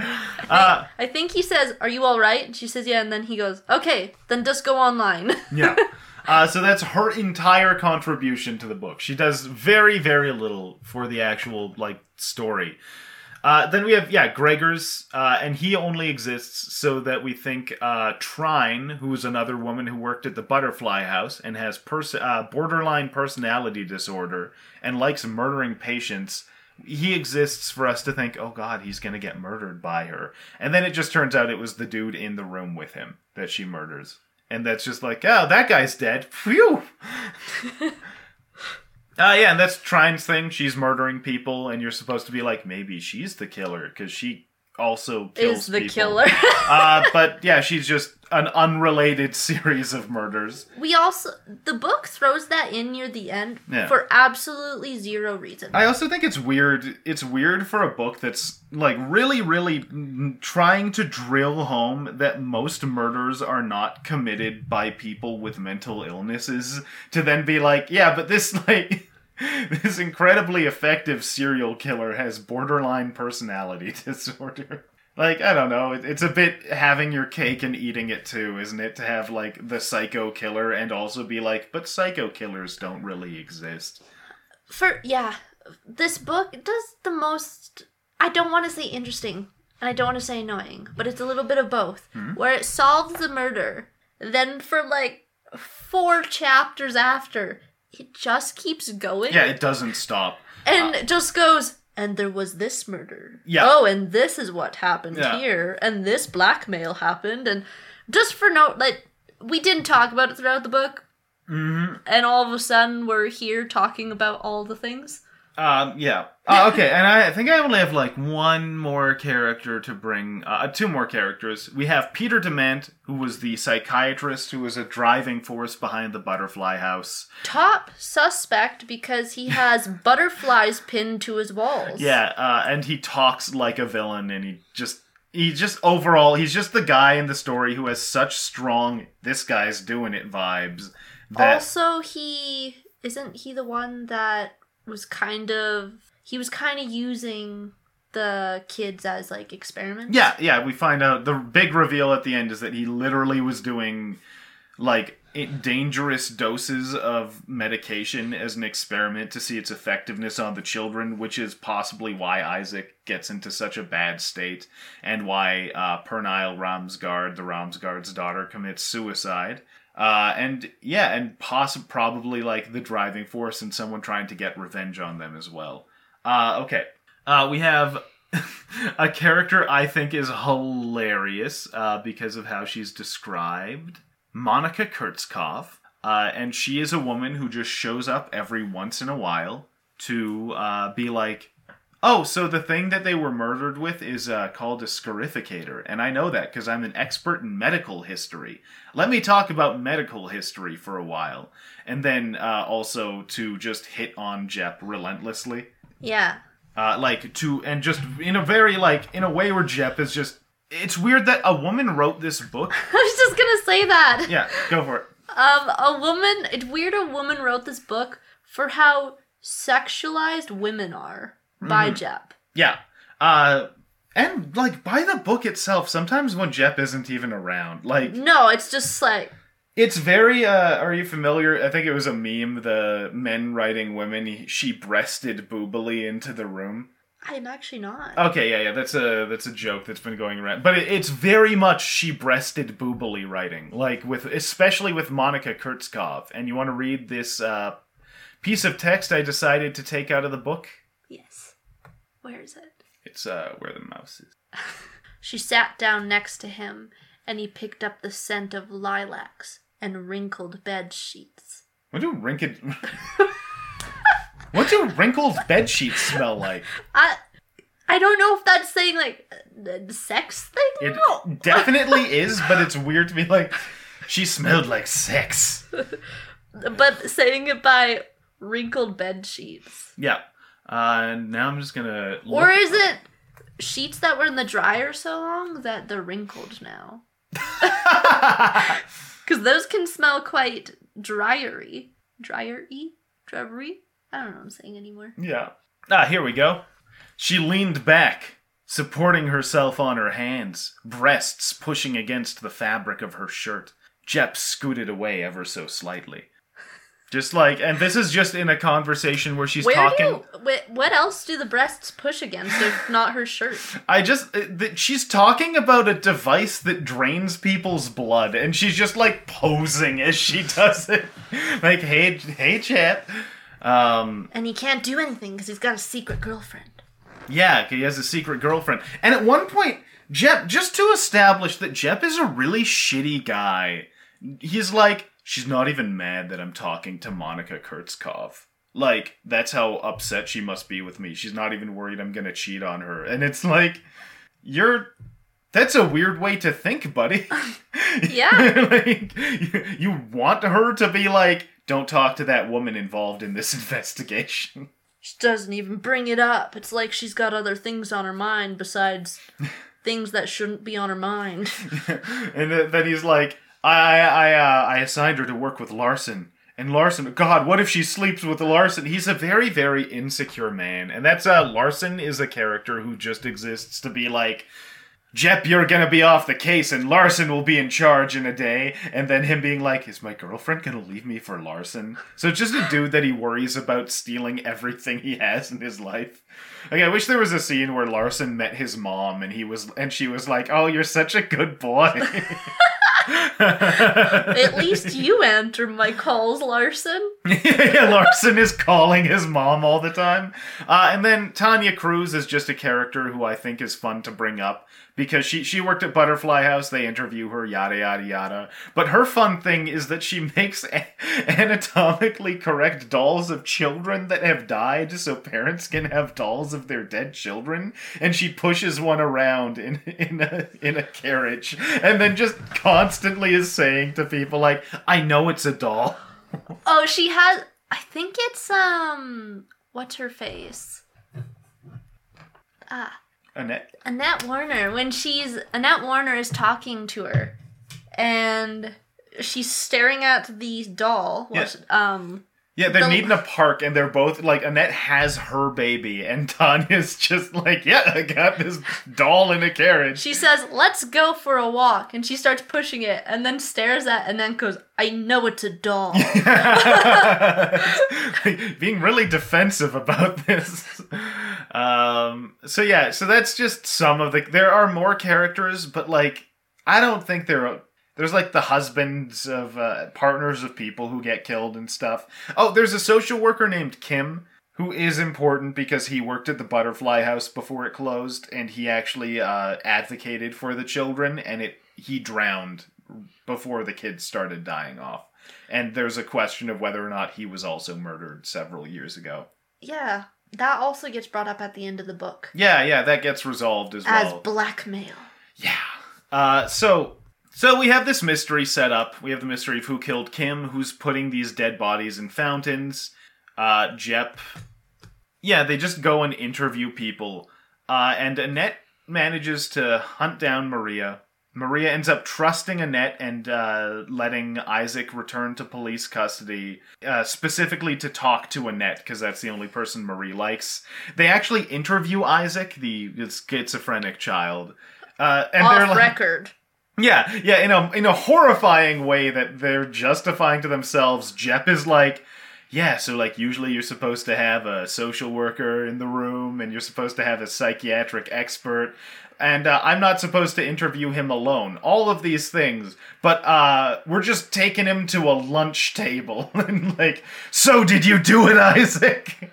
Speaker 2: [laughs] uh,
Speaker 1: I think he says, Are you alright? And she says, Yeah. And then he goes, Okay, then just go online. [laughs]
Speaker 2: yeah. Uh, so that's her entire contribution to the book. She does very, very little for the actual like story. Uh, then we have yeah Gregers, uh, and he only exists so that we think uh, Trine, who's another woman who worked at the Butterfly House and has pers- uh, borderline personality disorder and likes murdering patients. He exists for us to think, oh god, he's gonna get murdered by her, and then it just turns out it was the dude in the room with him that she murders, and that's just like, oh, that guy's dead. Phew. [laughs] Uh, yeah, and that's Trine's thing. She's murdering people, and you're supposed to be like, maybe she's the killer because she also kills
Speaker 1: Is the
Speaker 2: people.
Speaker 1: killer. [laughs]
Speaker 2: uh, but yeah, she's just an unrelated [laughs] series of murders.
Speaker 1: we also the book throws that in near the end
Speaker 2: Yeah.
Speaker 1: for absolutely zero reason.
Speaker 2: I also think it's weird. It's weird for a book that's like really, really trying to drill home that most murders are not committed by people with mental illnesses. To then be like, yeah, but this [laughs] like [laughs] this incredibly effective serial killer has borderline personality [laughs] disorder. Like I don't know, it's a bit having your cake and eating it too, isn't it? To have like the psycho killer and also be like, but psycho killers don't really exist.
Speaker 1: for yeah, this book does the most. I don't want to say interesting, and I don't want to say annoying, but it's a little bit of both.
Speaker 2: Hmm?
Speaker 1: Where it solves the murder, then for like four chapters after, it just keeps going.
Speaker 2: Yeah, it doesn't stop.
Speaker 1: and it just goes. And there was this murder.
Speaker 2: Yeah.
Speaker 1: Oh, and this is what happened
Speaker 2: Yeah.
Speaker 1: here, and this blackmail happened, and just for note, like we didn't talk about it throughout the book,
Speaker 2: Mm-hmm.
Speaker 1: and all of a sudden we're here talking about all the things.
Speaker 2: Um, yeah. Uh, okay, and I think I only have like one more character to bring. Uh, two more characters. We have Peter Dement, who was the psychiatrist who was a driving force behind the Butterfly House.
Speaker 1: top suspect because he has [laughs] butterflies pinned to his walls.
Speaker 2: Yeah, uh, and he talks like a villain, and he just. He just overall, he's just the guy in the story who has such strong "this guy's doing it" vibes. That
Speaker 1: Also, he isn't he the one that was kind of he was kind of using the kids as like experiments.
Speaker 2: Yeah, yeah, we find out the big reveal at the end is that he literally was doing like dangerous doses of medication as an experiment to see its effectiveness on the children, which is possibly why Isaac gets into such a bad state and why uh, Pernille Ramsgaard, the Ramsgaard's daughter, commits suicide. Uh, and yeah, and possibly probably like the driving force and someone trying to get revenge on them as well. Uh, okay. Uh, we have [laughs] a character I think is hilarious uh, because of how she's described Monica Kurtzkopf. Uh, and she is a woman who just shows up every once in a while to uh, be like, oh, so the thing that they were murdered with is uh, called a scarificator. And I know that because I'm an expert in medical history. Let me talk about medical history for a while. And then uh, also to just hit on Jep relentlessly
Speaker 1: Yeah.
Speaker 2: uh, like to and just in a very like in a way where Jep is just it's weird that a woman wrote this book. [laughs]
Speaker 1: I was just gonna say that.
Speaker 2: Yeah, go for it.
Speaker 1: Um, a woman. It's weird. A woman wrote this book for how sexualized women are by Jep.
Speaker 2: Yeah. Uh and like by the book itself, sometimes when Jep isn't even around, like
Speaker 1: No, it's just like
Speaker 2: it's very uh are you familiar? I think it was a meme the men writing women she breasted boobily into the room.
Speaker 1: I'm actually not.
Speaker 2: Okay, yeah, yeah, that's a that's a joke that's been going around, but it, it's very much she breasted boobily writing, like with especially with Monica Kurtzkopf. And you want to read this uh, piece of text I decided to take out of the book?
Speaker 1: Where is it?
Speaker 2: It's uh, where the mouse is. [laughs]
Speaker 1: She sat down next to him, and he picked up the scent of lilacs and wrinkled bed sheets.
Speaker 2: What do wrinkled [laughs] What do wrinkled bed sheets smell like?
Speaker 1: I I don't know if that's saying like a sex thing.
Speaker 2: It
Speaker 1: No.
Speaker 2: definitely [laughs] is, but it's weird to be like she smelled like sex.
Speaker 1: but saying it by wrinkled bed sheets.
Speaker 2: Yeah. Uh, now I'm just gonna.
Speaker 1: Or is it sheets that were in the dryer so long that they're wrinkled now? [laughs] Because those can smell quite dryery. Dryery? Dryery? I don't know what I'm saying anymore.
Speaker 2: Yeah. Ah, here we go. She leaned back, supporting herself on her hands, breasts pushing against the fabric of her shirt. Jep scooted away ever so slightly. Just like, and this is just in a conversation where she's
Speaker 1: Where
Speaker 2: talking.
Speaker 1: do you, wh- what else do the breasts push against if not her shirt?
Speaker 2: I just, uh, th- she's talking about a device that drains people's blood, and she's just like posing as she [laughs] does it. like, hey, hey, chat. Um,
Speaker 1: And he can't do anything because he's got a secret girlfriend.
Speaker 2: Yeah, he has a secret girlfriend. And at one point, Jep, just to establish that Jep is a really shitty guy, he's like, she's not even mad that I'm talking to Monica Kurtzkopf. Like, that's how upset she must be with me. She's not even worried I'm gonna cheat on her. And it's like, you're that's a weird way to think, buddy. [laughs]
Speaker 1: Yeah. [laughs]
Speaker 2: like, you, want her to be like, don't talk to that woman involved in this [laughs] investigation.
Speaker 1: She doesn't even bring it up. It's like she's got other things on her mind besides things that shouldn't be on her mind.
Speaker 2: and then he's like, I I uh, I assigned her to work with Larson. And Larson, God, what if she sleeps with Larson? He's a very, very insecure man, and that's uh, Larson is a character who just exists to be like, Jep, you're gonna be off the case, and Larson will be in charge in a day. And then him being like, Is my girlfriend gonna leave me for Larson? So just a dude that he worries about stealing everything he has in his life. Like, I wish there was a scene where Larson met his mom, and he was, and she was like, "Oh, you're such a good boy." [laughs] [laughs]
Speaker 1: At least you answer my calls, Larson. [laughs]
Speaker 2: yeah, Larson is calling his mom all the time. Uh, and then Tanya Cruz is just a character who I think is fun to bring up because she, she worked at Butterfly House. They interview her, yada, yada, yada. But her fun thing is that she [laughs] makes anatomically correct dolls of children that have died so parents can have dolls of their dead children. And she pushes one around in, [laughs] in, a, in a carriage and then just constantly is saying to people, like, I know it's a doll. [laughs]
Speaker 1: Oh, she has. I think it's um. What's her face? Ah,
Speaker 2: Annette.
Speaker 1: Annette Werner. When she's Annette Werner is talking to her, and she's staring at the doll.
Speaker 2: Yes.
Speaker 1: Um.
Speaker 2: Yeah, they're
Speaker 1: The-
Speaker 2: meeting a park and they're both like Annette has her baby and Tanya's [laughs] just like, yeah, I got this doll in a carriage.
Speaker 1: She says, "Let's go for a walk," and she starts pushing it, and then stares at, and then goes, "I know it's a doll." [laughs] [laughs]
Speaker 2: Being really defensive about this. Um, so yeah, so that's just some of the. There are more characters, but like I don't think there. There's like the husbands of uh, partners of people who get killed and stuff. Oh, there's a social worker named Kim who is important because he worked at the Butterfly House before it closed, and he actually uh, advocated for the children, and it he drowned before the kids started dying off. And there's a question of whether or not he was also murdered several years ago.
Speaker 1: yeah, that also gets brought up at the end of the book
Speaker 2: Yeah, yeah, that gets resolved as
Speaker 1: as
Speaker 2: well.
Speaker 1: blackmail.
Speaker 2: Yeah. Uh, so so we have this mystery set up. We have the mystery of who killed Kim, who's putting these dead bodies in fountains. Uh, Jep. Yeah, they just go and interview people. Uh, and Annette manages to hunt down Maria. Maria ends up trusting Annette and uh, letting Isaac return to police custody, uh, specifically to talk to Annette, because that's the only person Marie likes. They actually interview Isaac, the schizophrenic child. Uh, and they're
Speaker 1: Off
Speaker 2: like,
Speaker 1: record.
Speaker 2: Yeah, yeah, in a in a horrifying way that they're justifying to themselves. Jep is like, yeah, so like usually you're supposed to have a social worker in the room, and you're supposed to have a psychiatric expert, and uh, I'm not supposed to interview him alone. All of these things, but uh, we're just taking him to a lunch table, [laughs] and like, so did you do it, Isaac?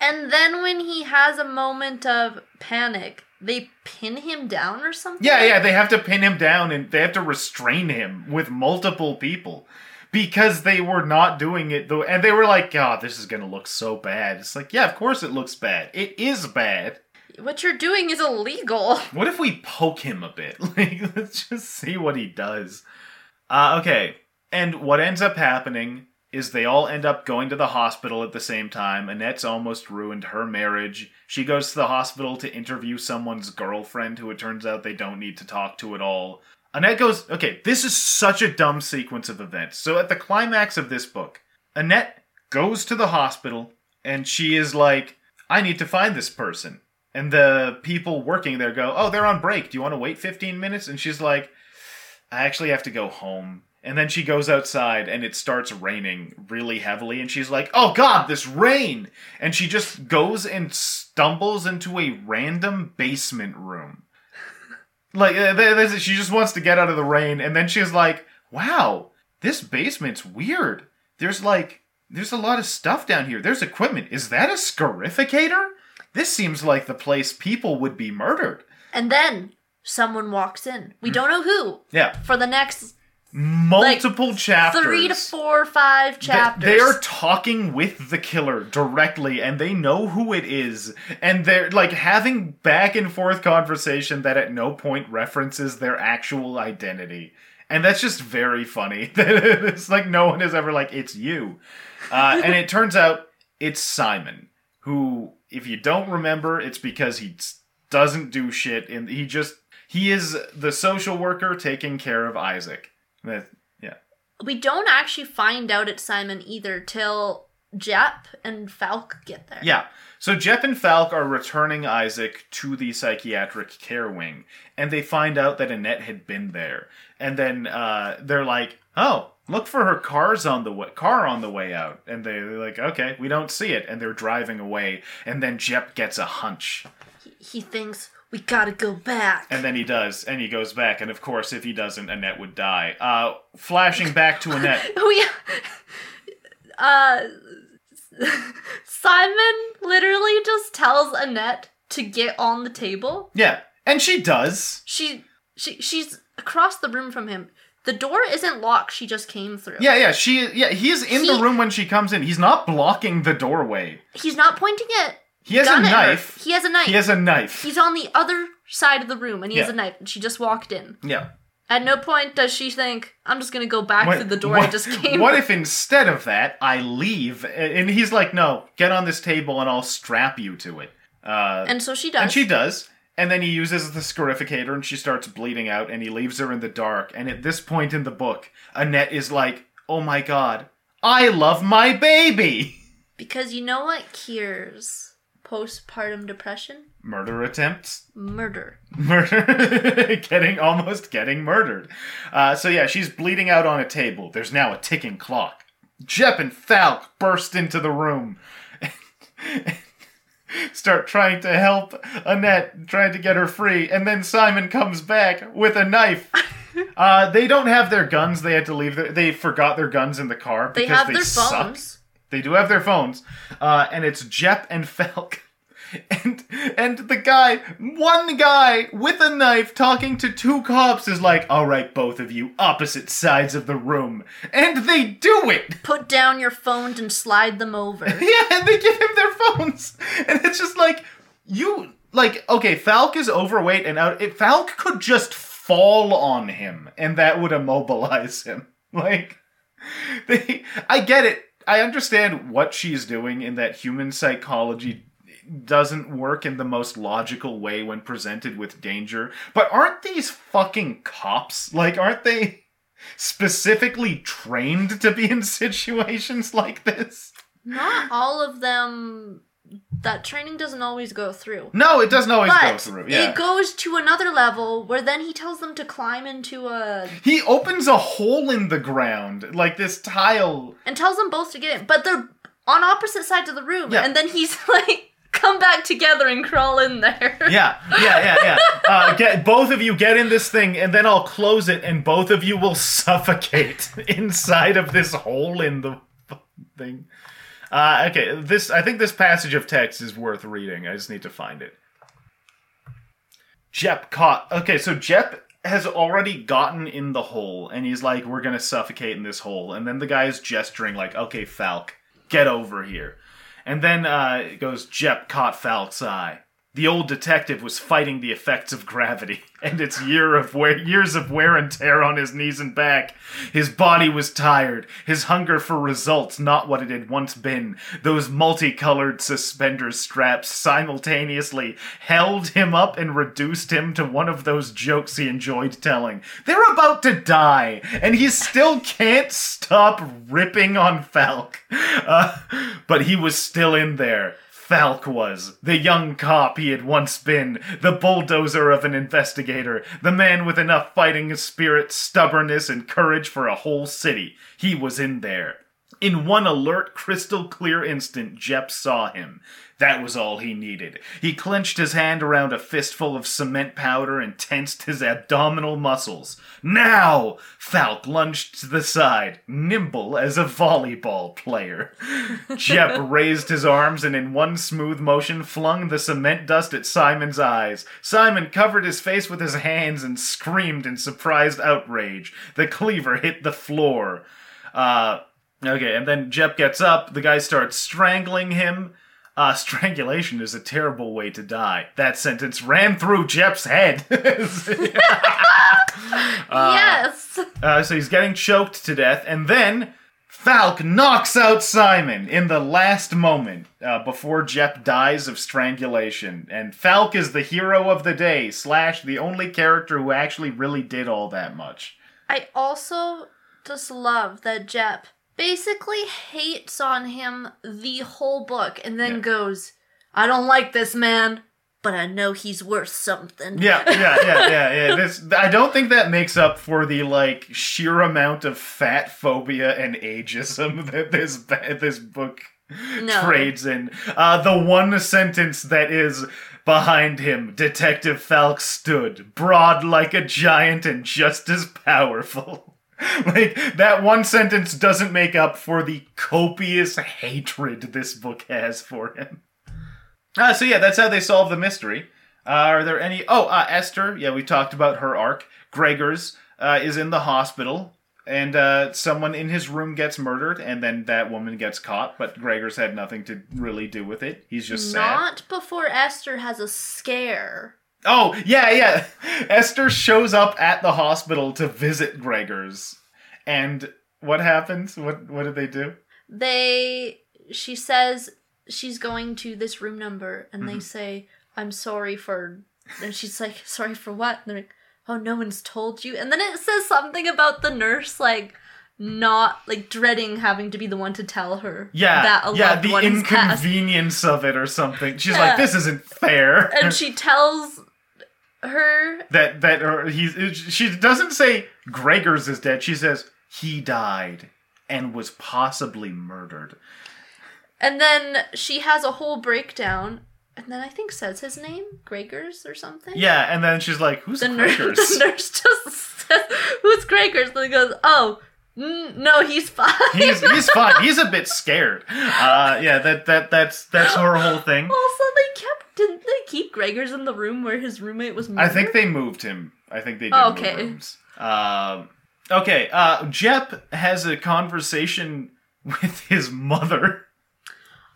Speaker 1: And then when he has a moment of panic, they pin him down or something.
Speaker 2: Yeah, yeah, they have to pin him down and they have to restrain him with multiple people because they were not doing it though and they were like, "God, this is going to look so bad." It's like, "Yeah, of course it looks bad. It is bad."
Speaker 1: What you're doing is illegal. [laughs]
Speaker 2: What if we poke him a bit? [laughs] Like, let's just see what he does. Uh, okay. And what ends up happening is they all end up going to the hospital at the same time. Annette's almost ruined her marriage. She goes to the hospital to interview someone's girlfriend who it turns out they don't need to talk to at all. Annette goes, okay, this is such a dumb sequence of events. So at the climax of this book, Annette goes to the hospital and she is like, I need to find this person. And the people working there go, Oh, they're on break. Do you want to wait 15 minutes? And she's like, I actually have to go home. And then she goes outside and it starts raining really heavily. And she's like, Oh God, this rain! And she just goes and stumbles into a random basement room. [laughs] Like, uh, she just wants to get out of the rain. And then she's like, Wow, this basement's weird. There's like, there's a lot of stuff down here. There's equipment. Is that a scarificator? This seems like the place people would be murdered.
Speaker 1: And then someone walks in. We don't know who.
Speaker 2: Yeah.
Speaker 1: For the next
Speaker 2: multiple chapters.
Speaker 1: Three to four, five chapters.
Speaker 2: They are talking with the killer directly, and they know who it is, and they're like having back and forth conversation that at no point references their actual identity, and that's just very funny. [laughs] it's like no one is ever like it's you, uh, and it turns out it's Simon, who, if you don't remember, it's because he doesn't do shit, and he just he is the social worker taking care of Isaac. That yeah.
Speaker 1: we don't actually find out it's Simon either till Jep and Falck get there.
Speaker 2: Yeah. So Jep and Falck are returning Isaac to the psychiatric care wing, and they find out that Annette had been there. And then uh, they're like, "Oh, look for her car's on the way, car on the way out." And they- they're like, "Okay, we don't see it." And they're driving away. And then Jep gets a hunch,
Speaker 1: He thinks we gotta go back.
Speaker 2: and then he does, and he goes back. And of course, if he doesn't, Annette would die. Uh, flashing back to Annette. [laughs]
Speaker 1: we uh Simon literally just tells Annette to get on the table.
Speaker 2: Yeah, and she does.
Speaker 1: She she she's across the room from him. The door isn't locked, she just came through.
Speaker 2: Yeah, yeah, she, yeah, he's in the room when she comes in. He's not blocking the doorway.
Speaker 1: He's not pointing it.
Speaker 2: He has a knife.
Speaker 1: He has a knife.
Speaker 2: He has a knife.
Speaker 1: He's on the other side of the room and he has
Speaker 2: Yeah.
Speaker 1: a knife and she just walked in.
Speaker 2: yeah.
Speaker 1: At no point does she think, I'm just gonna go back through the door I just came
Speaker 2: What if instead of that I leave and he's like, "No, get on this table and I'll strap you to it." Uh,
Speaker 1: And so she does.
Speaker 2: and she does. And then he uses the scarificator and she starts bleeding out and he leaves her in the dark. And at this point in the book, Annette is like, "Oh my god, I love my baby."
Speaker 1: because you know what cures postpartum depression?
Speaker 2: Murder attempts.
Speaker 1: Murder.
Speaker 2: murder [laughs] getting almost getting murdered uh, so yeah she's bleeding out on a table there's now a ticking clock jep and falck burst into the room [laughs] start trying to help annette trying to get her free and then simon comes back with a knife [laughs] uh, they don't have their guns they had to leave their, they forgot their guns in the car
Speaker 1: They
Speaker 2: because
Speaker 1: have
Speaker 2: they
Speaker 1: their
Speaker 2: suck.
Speaker 1: phones.
Speaker 2: They do have their phones, uh, and it's Jep and Falck, [laughs] and and the guy, one guy with a knife, talking to two cops is like, "All right, both of you, opposite sides of the room," and they do it. [laughs]
Speaker 1: Put down your phones and slide them over. [laughs]
Speaker 2: Yeah, and they give him their phones, and it's just like you like okay, Falck is overweight and out. If Falck could just fall on him, and that would immobilize him. Like they, I get it. I understand what she's doing in that human psychology doesn't work in the most logical way when presented with danger. But aren't these fucking cops? Like, aren't they specifically trained to be in [laughs] situations like this?
Speaker 1: Not all of them. That training doesn't always go through.
Speaker 2: No, it doesn't always go through. Yeah.
Speaker 1: it goes to another level where then he tells them to climb into a
Speaker 2: he opens a hole in the ground, like this tile.
Speaker 1: and tells them both to get in, but they're on opposite sides of the room,
Speaker 2: Yeah.
Speaker 1: and then he's [laughs] like, "Come back together and crawl in there." [laughs]
Speaker 2: Yeah, yeah, yeah, yeah. [laughs] Uh, get both of you get in this thing, and then I'll close it, and both of you will suffocate inside of this hole in the thing. Uh, okay, this I think this passage of text is worth reading. I just need to find it. Jep caught. Okay, so Jep has already gotten in the hole, and he's like, "We're gonna suffocate in this hole." And then the guy is gesturing like, "Okay, Falck, get over here." And then uh, it goes, Jep caught Falck's eye. The old detective was fighting the effects of gravity [laughs] and its year of wear, years of wear and tear on his knees and back. His body was tired, his hunger for results not what it had once been. Those multicolored suspender straps simultaneously held him up and reduced him to one of those jokes he enjoyed telling. They're about to die, and he still can't stop ripping on Falck. Uh, but he was still in there. Falck was, the young cop he had once been, the bulldozer of an investigator, the man with enough fighting spirit, stubbornness, and courage for a whole city. He was in there. In one alert, crystal clear instant, Jep saw him. That was all he needed. He clenched his hand around a fistful of cement powder and tensed his abdominal muscles. Now! Falck lunged to the side, nimble as a volleyball player. [laughs] Jep raised his arms and in one smooth motion flung the cement dust at Simon's eyes. Simon covered his face with his hands and screamed in surprised outrage. The cleaver hit the floor. Uh, okay, and then Jep gets up. The guy starts strangling him. Uh, strangulation is a terrible way to die. That sentence ran through Jep's head. [laughs]
Speaker 1: yes.
Speaker 2: Uh, so he's getting choked to death, and then Falck knocks out Simon in the last moment uh, before Jep dies of strangulation. And Falck is the hero of the day, slash, the only character who actually really did all that much.
Speaker 1: I also just love that Jep basically hates on him the whole book and then
Speaker 2: Yeah.
Speaker 1: goes, I don't like this man, but I know he's worth something.
Speaker 2: Yeah, yeah, yeah, yeah, yeah. This I don't think that makes up for the like sheer amount of fat phobia and ageism [laughs] that this this book
Speaker 1: No.
Speaker 2: trades in. Uh, the one sentence that is behind him, Detective Falck stood, broad like a giant and just as powerful. [laughs] [laughs] like that one sentence doesn't make up for the copious hatred this book has for him. Uh, so yeah, that's how they solve the mystery. Uh, are there any? Oh, uh, Esther. Yeah, we talked about her arc. Gregers uh, is in the hospital, and uh, someone in his room gets murdered, and then that woman gets caught. But Gregers had nothing to really do with it. He's just sad.
Speaker 1: Not before Esther has a scare.
Speaker 2: Oh yeah, yeah. Esther shows up at the hospital to visit Gregers, and what happens? What what did they do?
Speaker 1: They, she says she's going to this room number, and
Speaker 2: Mm-hmm.
Speaker 1: they say, I'm sorry for, and she's like, sorry for what? And they're like, oh, no one's told you. And then it says something about the nurse, like, not, like, dreading having to be the one to tell her
Speaker 2: Yeah,
Speaker 1: that a
Speaker 2: yeah. The inconvenience of it, or something. She's
Speaker 1: Yeah.
Speaker 2: like, this isn't fair.
Speaker 1: And she tells her
Speaker 2: that that or he's she doesn't say Gregers is dead. She says he died and was possibly murdered.
Speaker 1: And then she has a whole breakdown, and then I think says his name, Gregers or something.
Speaker 2: Yeah, and then she's like, "Who's
Speaker 1: The, nurse, [laughs] the nurse just says, "Who's Gregers?" And he goes, "Oh, no, he's fine."
Speaker 2: he's he's fine. [laughs] He's a bit scared. Uh, yeah, that that that's that's her whole thing.
Speaker 1: also, they kept didn't they keep Gregers in the room where his roommate was murdered?
Speaker 2: I think they moved him. I think they did
Speaker 1: okay.
Speaker 2: rooms. Um, okay. Uh, Jep has a conversation [laughs] with his mother.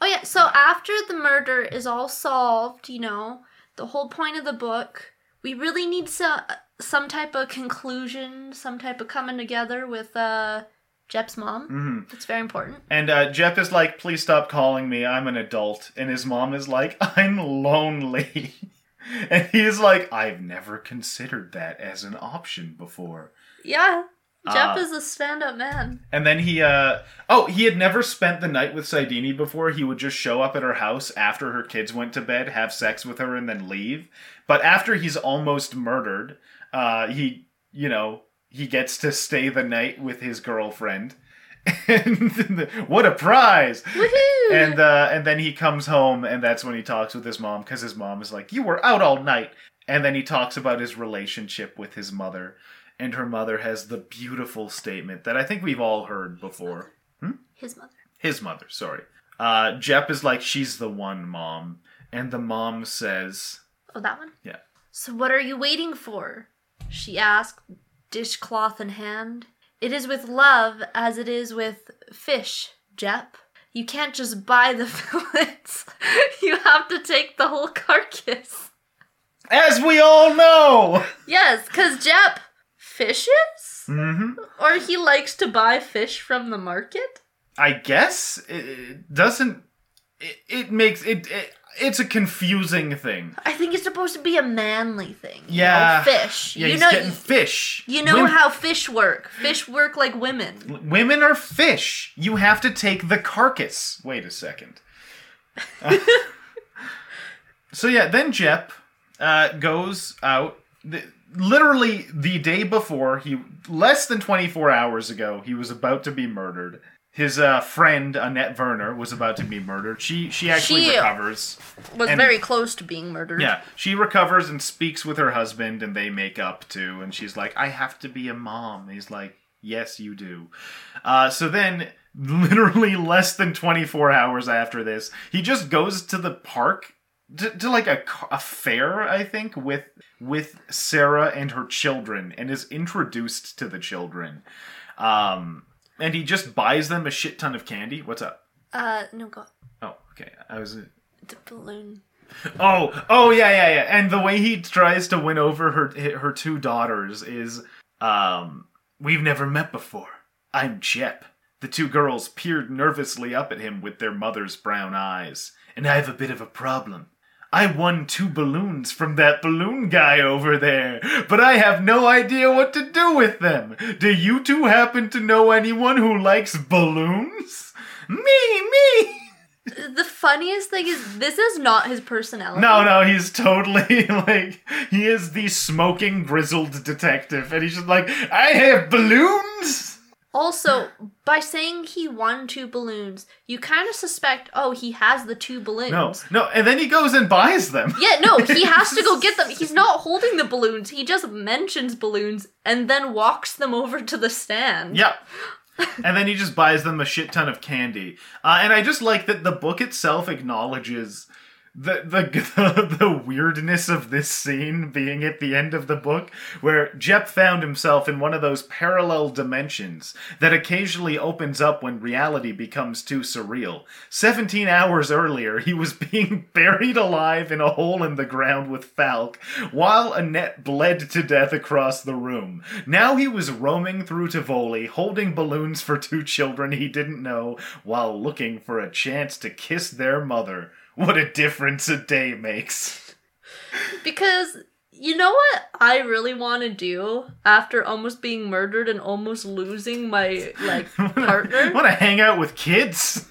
Speaker 1: Oh yeah, so after the murder is all solved, you know, the whole point of the book, we really need some some type of conclusion, some type of coming together with uh Jep's mom.
Speaker 2: Mhm.
Speaker 1: It's very important.
Speaker 2: And uh, Jeff is like, please stop calling me. I'm an adult. And his mom is like, [laughs] I'm lonely. [laughs] and he's like, I've never considered that as an option before.
Speaker 1: Yeah. Jep
Speaker 2: Uh,
Speaker 1: is a stand-up man.
Speaker 2: And then he, uh, oh, he had never spent the night with Saidani before. He would just show up at her house after her kids went to bed, have sex with her, and then leave. But after he's almost murdered, uh, he, you know, he gets to stay the night with his girlfriend. [laughs] And what a prize!
Speaker 1: Woohoo!
Speaker 2: and uh, and then he comes home, and that's when he talks with his mom because his mom is like, "You were out all night." And then he talks about his relationship with his mother, and her mother has the beautiful statement that I think we've all heard before.
Speaker 1: his mother.
Speaker 2: His mother, sorry. Uh, Jep is like, "She's the one, mom," and the mom says,
Speaker 1: Oh, that one?
Speaker 2: "Yeah."
Speaker 1: So what are you waiting for? She asked, dishcloth in hand. It is with love as it is with fish, Jep. You can't just buy the [laughs] fillets. you have to take the whole carcass.
Speaker 2: As we all know.
Speaker 1: Yes, because Jep fishes?
Speaker 2: hmm
Speaker 1: Or he likes to buy fish from the market?
Speaker 2: I guess it, it doesn't. It, it makes it, it. It's a confusing thing.
Speaker 1: I think it's supposed to be a manly thing.
Speaker 2: Yeah.
Speaker 1: know, fish.
Speaker 2: Yeah,
Speaker 1: you
Speaker 2: he's
Speaker 1: know,
Speaker 2: getting fish.
Speaker 1: you know
Speaker 2: Wom-
Speaker 1: how fish work. Fish work like women.
Speaker 2: Women are fish. You have to take the carcass. Wait a second. [laughs] so yeah, then Jep uh, goes out. The, literally the day before, he less than 24 hours ago, he was about to be murdered. His uh, friend Annette Werner was about to be murdered. She she actually
Speaker 1: She-
Speaker 2: recovers.
Speaker 1: Was
Speaker 2: And-
Speaker 1: very close to being murdered.
Speaker 2: Yeah, she recovers and speaks with her husband, and they make up too. And she's like, "I have to be a mom." And he's like, "Yes, you do." Uh, so then, literally [laughs] less than twenty four hours after this, he just goes to the park to, to like a, ca- a fair, I think, with with Sarah and her children, and is introduced to the children. Um, and he just buys them a shit ton of candy. What's up?
Speaker 1: Uh, no, God.
Speaker 2: Oh, okay. I was.
Speaker 1: The balloon.
Speaker 2: Oh, oh yeah, yeah, yeah. And the way he tries to win over her her two daughters is, um, we've never met before. I'm Jep. The two girls peered nervously up at him with their mother's brown eyes. And I have a bit of a problem. I won two balloons from that balloon guy over there, but I have no idea what to do with them. Do you two happen to know anyone who likes balloons? Me, me!
Speaker 1: The funniest thing is, this is not his personality.
Speaker 2: No, no, he's totally [laughs] like he is the smoking grizzled detective, and he's just like, I have balloons.
Speaker 1: Also, by saying he won two balloons, you kind of suspect, oh, he has the two balloons.
Speaker 2: No, no, and then he goes and buys them.
Speaker 1: Yeah, no, he [laughs] has to go get them. He's not holding the balloons. He just mentions balloons and then walks them over to the stand.
Speaker 2: Yeah. and then he just buys them a shit ton of candy. Uh, and I just like that the book itself acknowledges the, the [laughs] the weirdness of this scene being at the end of the book, where Jep found himself in one of those parallel dimensions that occasionally opens up when reality becomes too surreal. Seventeen hours earlier, he was [laughs] being buried alive in a hole in the ground with Falck, while Annette bled to death across the room. Now he was roaming through Tivoli, holding balloons for two children he didn't know, while looking for a chance to kiss their mother. [laughs] What a difference a day makes.
Speaker 1: Because you know what I really want to do after almost being murdered and almost losing my like [laughs] partner?
Speaker 2: Want to hang out with kids?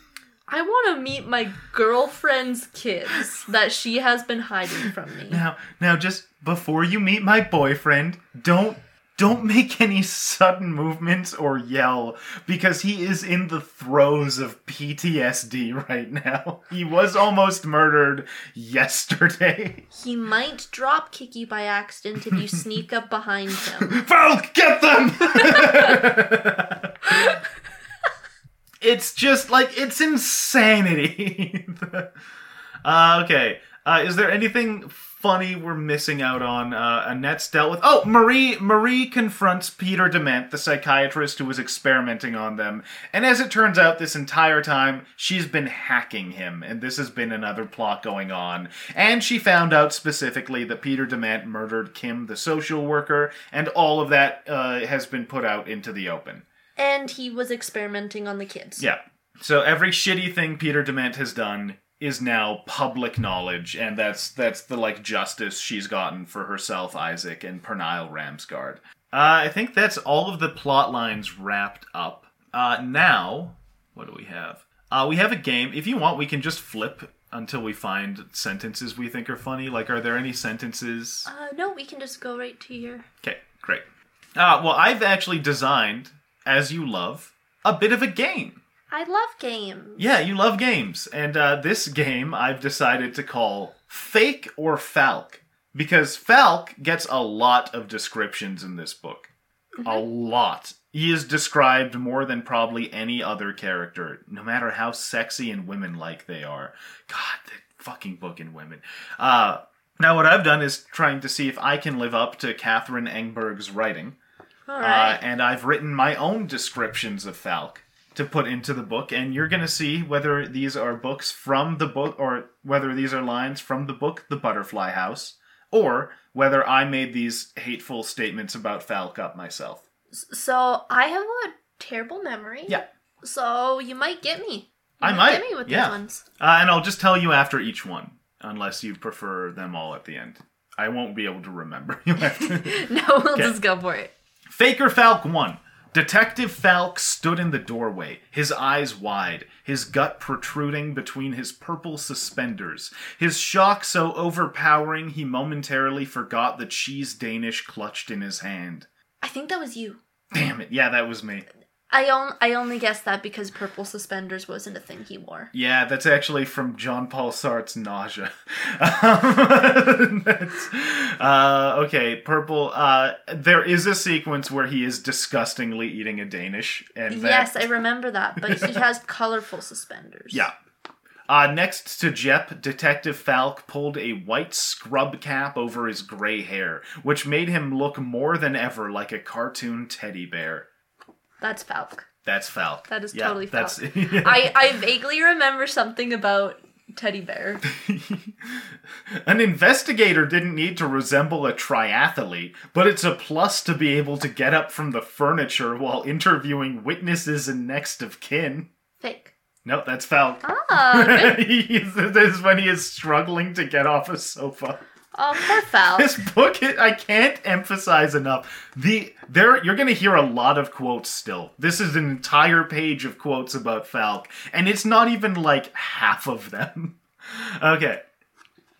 Speaker 1: I want to meet my girlfriend's kids that she has been hiding from me.
Speaker 2: Now, now, just before you meet my boyfriend, don't don't make any sudden movements or yell because he is in the throes of PTSD right now. [laughs] He was almost murdered yesterday. [laughs]
Speaker 1: He might drop kick you by accident if you sneak up behind him. [laughs]
Speaker 2: Falck, get them! it's just like it's insanity. uh, okay. Uh, is there anything funny we're missing out on? Uh, Annette's dealt with. Oh, Marie. Marie confronts Peter Dement, the psychiatrist who was experimenting on them, and as it turns out, this entire time she's been hacking him, and this has been another plot going on. And she found out specifically that Peter Dement murdered Kim, the social worker, and all of that uh, has been put out into the open.
Speaker 1: And he was experimenting on the kids.
Speaker 2: Yeah. So every shitty thing Peter Dement has done is now public knowledge, and that's that's the like justice she's gotten for herself, Isaac, and Pernille Ramsgaard. Uh, I think that's all of the plot lines wrapped up. Uh, now, what do we have? Uh, we have a game. If you want, we can just flip until we find sentences we think are funny. Like, are there any sentences?
Speaker 1: Uh, no, we can just go right to your.
Speaker 2: Okay, great. Uh, well, I've actually designed, as you love, a bit of a game.
Speaker 1: I love games.
Speaker 2: Yeah, you love games. And uh, this game I've decided to call Fake or Falck. Because Falck gets a lot of descriptions in this book. A lot. He is described more than probably any other character, no matter how sexy and women like they are. God, the fucking book and women. Uh, now, what I've done is trying to see if I can live up to Katrine Engberg's writing. Uh, and I've written my own descriptions of Falck to put into the book, and you're going to see whether these are books from the book or whether these are lines from the book The Butterfly House, or whether I made these hateful statements about Falck up myself.
Speaker 1: so I have a terrible memory.
Speaker 2: Yeah.
Speaker 1: So you might get me. You
Speaker 2: I might,
Speaker 1: get me with
Speaker 2: yeah.
Speaker 1: these ones.
Speaker 2: Uh, and I'll just tell you after each one, unless you prefer them all at the end. I won't be able to remember. [laughs] You to. [laughs]
Speaker 1: no, we'll
Speaker 2: Okay.
Speaker 1: just go for it.
Speaker 2: Faker Falck 1. Detective Falck stood in the doorway, his eyes wide, his gut protruding between his purple suspenders, his shock so overpowering he momentarily forgot the cheese Danish clutched in his hand.
Speaker 1: I think that was you.
Speaker 2: Damn it, yeah, that was me.
Speaker 1: I on- I only guessed that because purple suspenders wasn't a thing he wore.
Speaker 2: Yeah, that's actually from John Paul Sartre's Nausea. [laughs] Uh, okay, purple. Uh, there is a sequence where he is disgustingly eating a Danish, and that-
Speaker 1: Yes, I remember that, but he has [laughs] colorful suspenders.
Speaker 2: Yeah. Uh, next to Jep, Detective Falck pulled a white scrub cap over his gray hair, which made him look more than ever like a cartoon teddy bear.
Speaker 1: That's Falck.
Speaker 2: That's Falck.
Speaker 1: That is
Speaker 2: Yeah,
Speaker 1: totally
Speaker 2: that's [laughs]
Speaker 1: I, I vaguely remember something about Teddy Bear. [laughs]
Speaker 2: An investigator didn't need to resemble a triathlete, but it's a plus to be able to get up from the furniture while interviewing witnesses and next of kin.
Speaker 1: Fake.
Speaker 2: No, that's Falck.
Speaker 1: Ah,
Speaker 2: this [laughs] is when he is struggling to get off a sofa.
Speaker 1: Oh, poor Falck.
Speaker 2: This book, it, I can't emphasize enough. The there, you're going to hear a lot of quotes still. This is an entire page of quotes about Falck, and it's not even like half of them. [laughs] okay,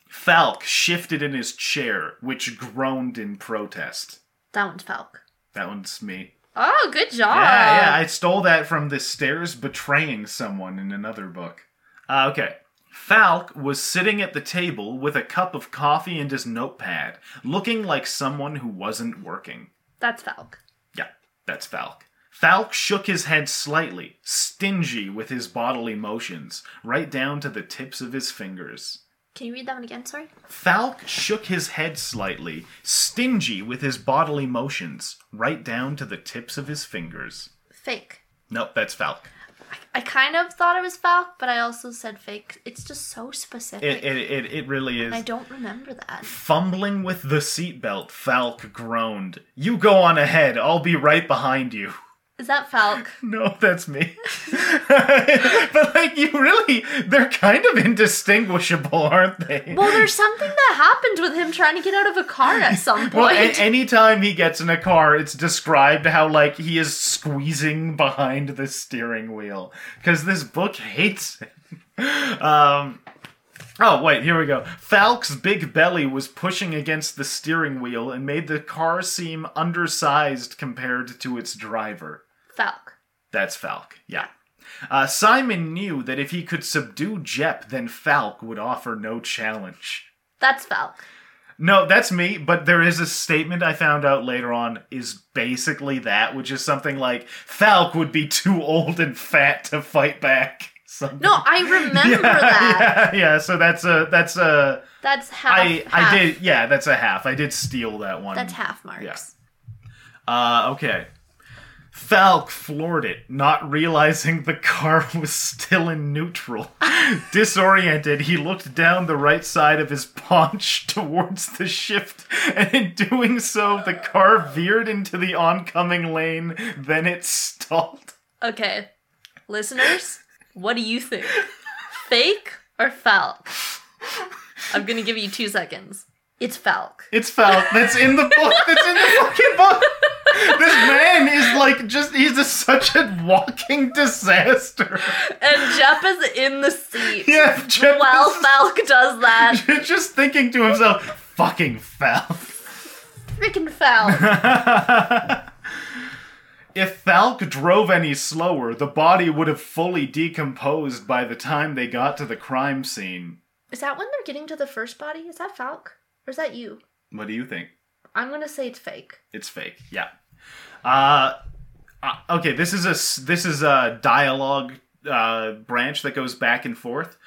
Speaker 2: Falck shifted in his chair, which groaned in protest.
Speaker 1: That one's Falck.
Speaker 2: That one's me.
Speaker 1: Oh, good job.
Speaker 2: Yeah, yeah, I stole that from the stairs betraying someone in another book. Uh, okay. Falck was sitting at the table with a cup of coffee and his notepad, looking like someone who wasn't working.
Speaker 1: That's Falck.
Speaker 2: Yeah, that's Falck. Falck shook his head slightly, stingy with his bodily motions, right down to the tips of his fingers.
Speaker 1: Can you read that one again? Sorry.
Speaker 2: Falck shook his head slightly, stingy with his bodily motions, right down to the tips of his fingers.
Speaker 1: Fake.
Speaker 2: Nope, that's Falck.
Speaker 1: I kind of thought it was Falck, but I also said fake. It's just so specific.
Speaker 2: It, it, it, it really
Speaker 1: and I don't remember that.
Speaker 2: Fumbling with the seatbelt, Falck groaned. You go on ahead, I'll be right behind you.
Speaker 1: Is that Falck? [laughs]
Speaker 2: No, that's me. [laughs] but like you really they're kind of indistinguishable, aren't they?
Speaker 1: well, there's something that happened with him trying to get out of a car at [laughs] some point.
Speaker 2: Well, a- anytime he gets in a car, it's described how like he is squeezing behind the steering wheel because this book hates him. Um. Oh wait, here we go. Falck's big belly was pushing against the steering wheel and made the car seem undersized compared to its driver.
Speaker 1: Falck.
Speaker 2: That's Falck, yeah. Uh, Simon knew that if he could subdue Jep, then Falck would offer no challenge.
Speaker 1: That's Falck.
Speaker 2: No, that's me, but there is a statement I found out later on is basically that, which is something like Falck would be too old and fat to fight back. [laughs] Something.
Speaker 1: No, I remember
Speaker 2: yeah, [laughs]
Speaker 1: that.
Speaker 2: Yeah, yeah, so that's a that's a
Speaker 1: That's half.
Speaker 2: I I did yeah, that's a half. I did steal that one.
Speaker 1: That's half marks.
Speaker 2: Yeah. Uh, okay. Falck floored it, not realizing the car [laughs] was still in neutral. Disoriented, he looked down the right side of his paunch [laughs] towards the shift, and in doing so, the car veered into the oncoming lane, then it stalled.
Speaker 1: Okay, listeners, what do you think? Fake or Falck? I'm gonna give you two seconds. It's Falck.
Speaker 2: It's Falck. That's in the book. That's in the fucking book. This man is like just, he's a, such a walking disaster.
Speaker 1: And Jep is in the seat.
Speaker 2: Yeah, Jep
Speaker 1: While
Speaker 2: is-
Speaker 1: Falck does that. [laughs]
Speaker 2: just thinking to himself, fucking Falck.
Speaker 1: Freaking Falck. [laughs]
Speaker 2: if Falck drove any slower, the body would have fully decomposed by the time they got to the crime scene.
Speaker 1: Is that when they're getting to the first body? Is that Falck? Or is that you?
Speaker 2: What do you think?
Speaker 1: I'm gonna say it's fake.
Speaker 2: It's fake. Yeah. Uh, uh, okay. This is a this is a dialogue uh, branch that goes back and forth.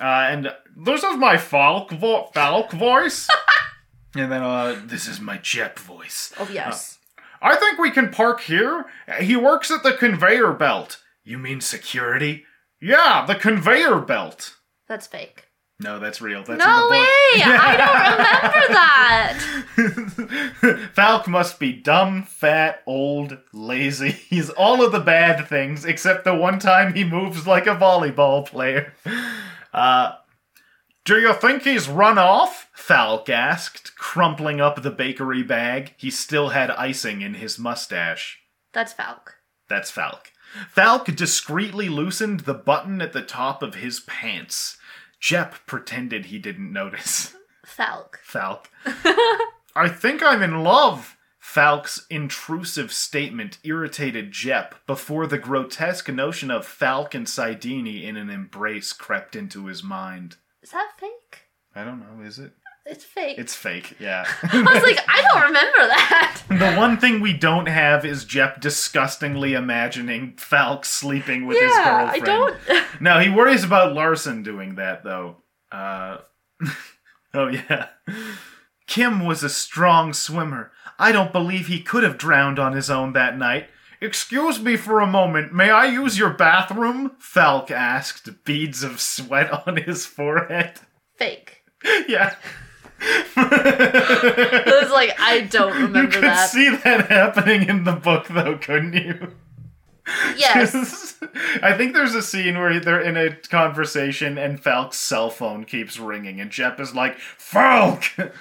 Speaker 2: Uh, and this is my Falck vo- Falck voice. [laughs] and then uh, this is my Jep voice.
Speaker 1: Oh yes.
Speaker 2: I think we can park here. He works at the conveyor belt. You mean security? Yeah, the conveyor belt.
Speaker 1: That's fake.
Speaker 2: No, that's real. That's
Speaker 1: no way! I don't [laughs] remember that.
Speaker 2: Falck must be dumb, fat, old, lazy. [laughs] He's all of the bad things except the one time he moves like a volleyball player. Uh, do you think he's run off? Falck asked, crumpling up the bakery bag. He still had icing in his mustache.
Speaker 1: That's Falck.
Speaker 2: That's Falck. Falck discreetly loosened the button at the top of his pants. Jep pretended he didn't notice.
Speaker 1: Falck.
Speaker 2: Falck. [laughs] I think I'm in love. Falck's intrusive statement irritated Jep before the grotesque notion of Falck and Saidani in an embrace crept into his mind.
Speaker 1: Is that fake?
Speaker 2: I don't know, is it?
Speaker 1: It's fake.
Speaker 2: It's fake, yeah. [laughs]
Speaker 1: I was like, I don't remember that. [laughs]
Speaker 2: the one thing we don't have is Jep disgustingly imagining Falck sleeping with his girlfriend.
Speaker 1: yeah, I don't. [laughs]
Speaker 2: No, he worries about Larson doing that though. Uh, oh yeah. Kim was a strong swimmer. I don't believe he could have drowned on his own that night. Excuse me for a moment. May I use your bathroom? Falck asked, beads of sweat on his forehead.
Speaker 1: Fake.
Speaker 2: yeah.
Speaker 1: I was like, I don't remember.
Speaker 2: you could
Speaker 1: that.
Speaker 2: see that happening in the book though, couldn't you?
Speaker 1: yes. [laughs]
Speaker 2: I think there's a scene where they're in a conversation and Falck's cell phone keeps ringing, and Jep is like, Falck! [laughs]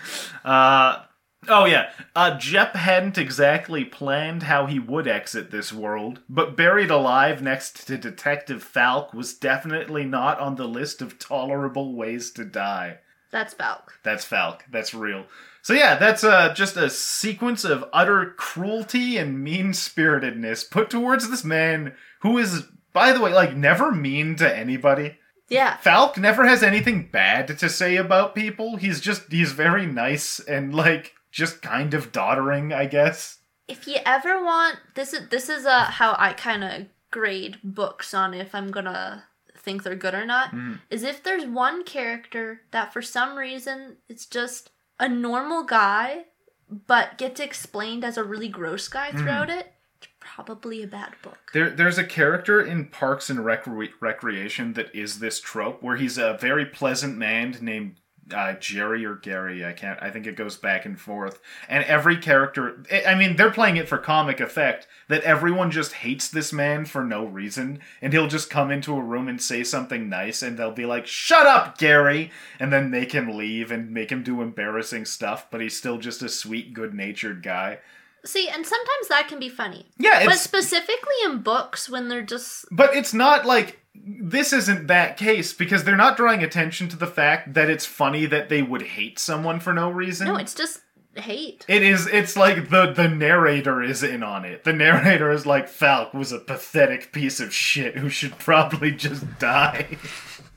Speaker 2: Uh, oh, yeah. Uh, Jep hadn't exactly planned how he would exit this world, but buried alive next to Detective Falck was definitely not on the list of tolerable ways to die.
Speaker 1: That's Falck.
Speaker 2: That's Falck. That's real. So yeah, that's uh, just a sequence of utter cruelty and mean-spiritedness put towards this man who is, by the way, like never mean to anybody.
Speaker 1: Yeah.
Speaker 2: Falck never has anything bad to say about people. He's just he's very nice and like just kind of doddering, I guess.
Speaker 1: If you ever want this is this is uh how I kind of grade books on if I'm gonna think they're good or not.
Speaker 2: Mhm.
Speaker 1: Is if there's one character that for some reason it's just a normal guy, but gets explained as a really gross guy throughout it. It's probably a bad book.
Speaker 2: There, there's a character in Parks and Recre- Recreation that is this trope, where he's a very pleasant man named uh, Jerry or Gary. I can't. I think it goes back and forth. And every character, I I mean, they're playing it for comic effect. That everyone just hates this man for no reason, and he'll just come into a room and say something nice, and they'll be like, "Shut up, Gary," and then make him leave and make him do embarrassing stuff. But he's still just a sweet, good-natured guy.
Speaker 1: See, and sometimes that can be funny.
Speaker 2: Yeah,
Speaker 1: But specifically in books when they're just
Speaker 2: But it's not like this isn't that case because they're not drawing attention to the fact that it's funny that they would hate someone for no reason.
Speaker 1: no, it's just hate.
Speaker 2: it is it's like the the narrator is in on it. The narrator is like Falck was a pathetic piece of shit who should probably just die.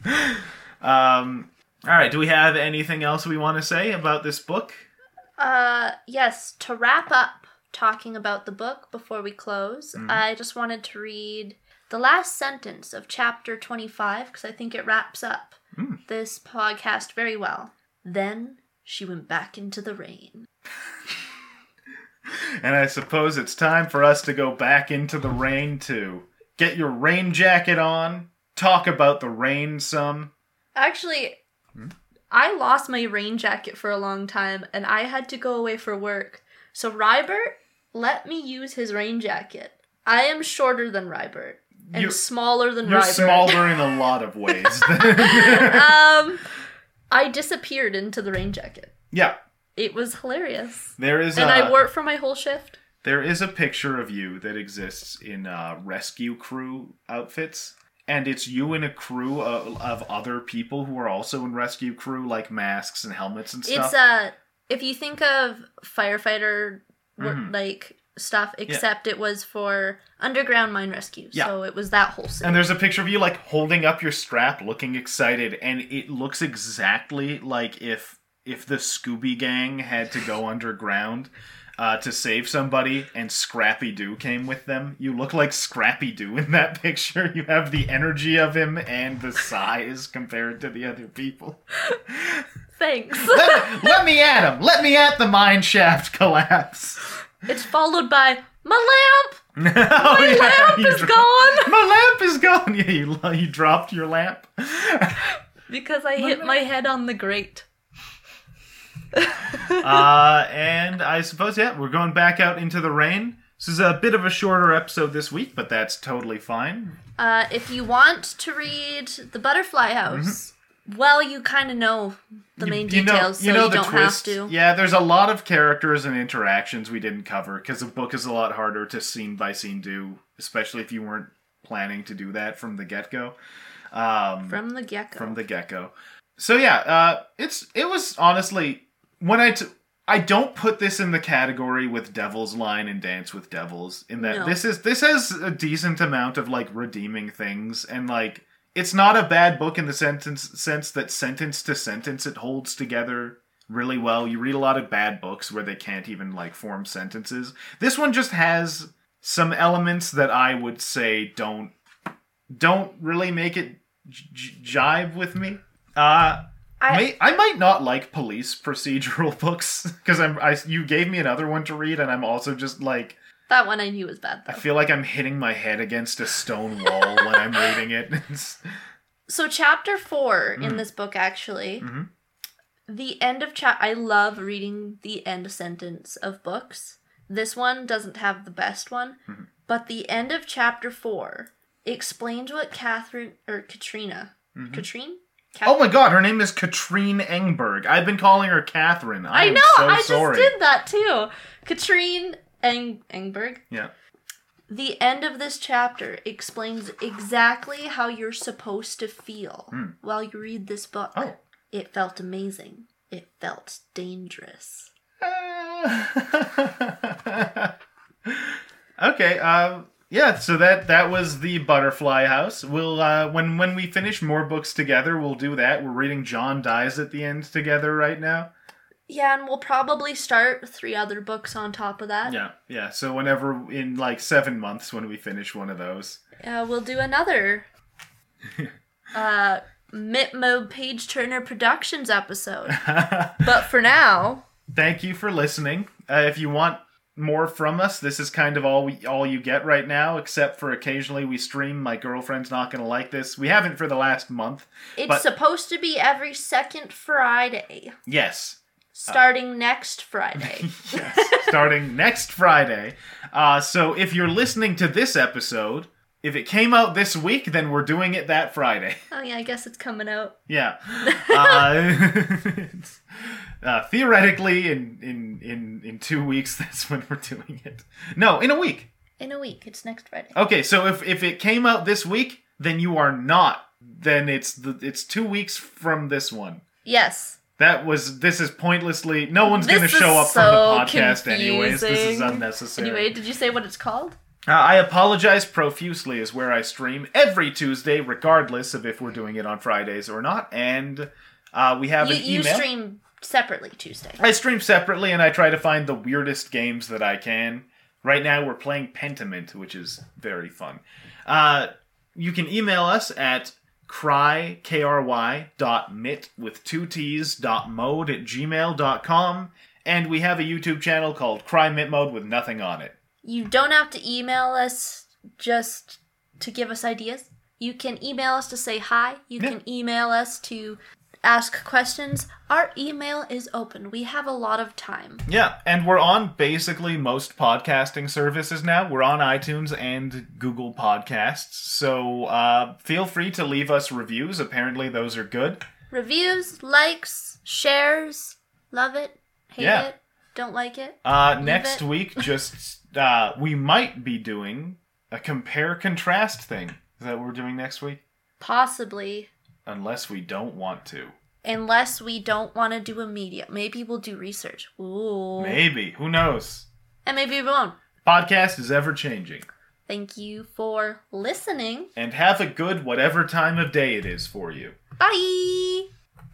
Speaker 2: [laughs] um all right, do we have anything else we want to say about this book?
Speaker 1: Uh, yes, to wrap up talking about the book before we close,
Speaker 2: Mm-hmm.
Speaker 1: I just wanted to read the last sentence of chapter 25 because I think it wraps up
Speaker 2: Mm.
Speaker 1: this podcast very well. Then she went back into the rain. [laughs]
Speaker 2: And I suppose it's time for us to go back into the rain too. Get your rain jacket on, talk about the rain some.
Speaker 1: Actually,
Speaker 2: Hmm?
Speaker 1: I lost my rain jacket for a long time and I had to go away for work. So Rybert let me use his rain jacket. I am shorter than Rybert and
Speaker 2: You-
Speaker 1: smaller than
Speaker 2: You're
Speaker 1: Rybert.
Speaker 2: smaller in a lot of ways. [laughs]
Speaker 1: um, I disappeared into the rain jacket.
Speaker 2: yeah,
Speaker 1: It was hilarious,
Speaker 2: there is
Speaker 1: and
Speaker 2: a,
Speaker 1: I wore it for my whole shift.
Speaker 2: there is a picture of you that exists in uh, rescue crew outfits, and it's you and a crew of, of other people who are also in rescue crew, like masks and helmets and stuff.
Speaker 1: It's uh, if you think of firefighter
Speaker 2: Mhm.
Speaker 1: like stuff, except it was for underground mine rescue,
Speaker 2: Yeah.
Speaker 1: so it was that whole suit.
Speaker 2: and there's a picture of you like holding up your strap, looking excited, and it looks exactly like if if the Scooby Gang had to go underground uh, to save somebody, and Scrappy Doo came with them. You look like Scrappy Doo in that [laughs] picture. You have the energy of him and the size compared to the other people.
Speaker 1: Thanks.
Speaker 2: Let, let me at him. Let me at the mine shaft collapse.
Speaker 1: It's followed by my lamp. [laughs]
Speaker 2: oh,
Speaker 1: My lamp is
Speaker 2: dro-
Speaker 1: gone [laughs]
Speaker 2: My lamp is gone. Yeah, you, you dropped your lamp. [laughs]
Speaker 1: because I hit my head on the grate.
Speaker 2: uh, and I suppose, yeah, we're going back out into the rain. This is a bit of a shorter episode this week, but that's totally fine.
Speaker 1: Uh, if you want to read The Butterfly House, well, you kind of know the main.
Speaker 2: You know-
Speaker 1: details,
Speaker 2: you
Speaker 1: so
Speaker 2: know
Speaker 1: you don't
Speaker 2: twist.
Speaker 1: have to.
Speaker 2: Yeah, there's a lot of characters and interactions we didn't cover because the book is a lot harder to scene by scene do, especially if you weren't planning to do that from the get go. Um,
Speaker 1: From the get go.
Speaker 2: from the get go. So yeah, uh, it's it was honestly when I t- I don't put this in the category with Devil's Line and Dance with Devils in that
Speaker 1: No.
Speaker 2: this is this has a decent amount of like redeeming things and like it's not a bad book in the sentence sense that sentence to sentence it holds together really well. You read a lot of bad books where they can't even like form sentences. This one just has some elements that I would say don't don't really make it j- jive with me. Uh
Speaker 1: I,
Speaker 2: May, I might not like police procedural [laughs] books because I'm. I, you gave me another one to read, and I'm also just like
Speaker 1: that one I knew was bad though.
Speaker 2: I feel like I'm hitting my head against a stone wall when I'm reading it. [laughs]
Speaker 1: So chapter four
Speaker 2: Mm.
Speaker 1: in this book actually,
Speaker 2: Mhm.
Speaker 1: the end of chap. I love reading the end sentence of books. This one doesn't have the best one,
Speaker 2: Mhm.
Speaker 1: but the end of chapter four explains what Catherine or Katrina,
Speaker 2: Mhm.
Speaker 1: Katrine.
Speaker 2: oh my god, her name is Katrine Engberg. I've been calling her Catherine. I,
Speaker 1: I know.
Speaker 2: So
Speaker 1: I
Speaker 2: sorry.
Speaker 1: just did that too. Katrine Eng- Engberg.
Speaker 2: Yeah.
Speaker 1: The end of this chapter explains exactly how you're supposed to feel
Speaker 2: Hmm.
Speaker 1: while you read this book.
Speaker 2: Oh.
Speaker 1: It felt amazing. It felt dangerous. [laughs]
Speaker 2: okay. Um. Yeah. So that that was the Butterfly House. We'll uh, when when we finish more books together, we'll do that. We're reading John Dies at the End together right now.
Speaker 1: Yeah, and we'll probably start three other books on top of that.
Speaker 2: Yeah. Yeah. So whenever in like seven months when we finish one of those.
Speaker 1: Uh, we'll do another [laughs] uh, MittMode Page Turner Productions episode. [laughs] But for now,
Speaker 2: Thank you for listening. Uh, if you want more from us, this is kind of all we all you get right now, except for occasionally we stream. My girlfriend's not going to like this. We haven't for the last month.
Speaker 1: it's
Speaker 2: But-
Speaker 1: supposed to be every second Friday,
Speaker 2: Yes.
Speaker 1: Starting next Friday. [laughs]
Speaker 2: yes. Starting next Friday. Uh, so if you're listening to this episode, if it came out this week, then we're doing it that Friday.
Speaker 1: oh, yeah, I guess it's coming out.
Speaker 2: Yeah. [laughs] Uh, [laughs] uh, theoretically, in, in in in two weeks, that's when we're doing it. No, in a week.
Speaker 1: In a week. It's next Friday.
Speaker 2: Okay, so if if it came out this week, then you are not. Then it's the it's two weeks from this one.
Speaker 1: Yes.
Speaker 2: That was this is pointlessly. No one's going to show up
Speaker 1: so
Speaker 2: from the podcast anyways. This is unnecessary.
Speaker 1: Anyway, did you say what it's called?
Speaker 2: Uh, I apologize profusely is where I stream every Tuesday, regardless of if we're doing it on Fridays or not. And uh, we have
Speaker 1: You,
Speaker 2: an
Speaker 1: you stream separately Tuesday.
Speaker 2: I stream separately and I try to find the weirdest games that I can. Right now we're playing Pentiment, which is very fun. Uh, you can email us at cry, K-R-Y, dot mit with two T's dot mode at gmail dot com. And we have a YouTube channel called KRy MittMode with nothing on it.
Speaker 1: You don't have to email us just to give us ideas. You can email us to say hi. You
Speaker 2: Yeah.
Speaker 1: can email us to ask questions. Our email is open. We have a lot of time.
Speaker 2: Yeah, and we're on basically most podcasting services now. We're on iTunes and Google Podcasts. So uh, feel free to leave us reviews. Apparently, those are good.
Speaker 1: Reviews, likes, shares. Love it. Hate
Speaker 2: Yeah.
Speaker 1: it. Don't like it.
Speaker 2: Uh, next
Speaker 1: it.
Speaker 2: week, [laughs] just uh, we might be doing a compare contrast thing. Is that what we're doing next week?
Speaker 1: Possibly.
Speaker 2: Unless we don't want to.
Speaker 1: Unless we don't want to do a media. Maybe we'll do research. Ooh.
Speaker 2: Maybe. Who knows?
Speaker 1: And maybe we won't.
Speaker 2: Podcast is ever changing.
Speaker 1: Thank you for listening.
Speaker 2: And have a good whatever time of day it is for you.
Speaker 1: Bye.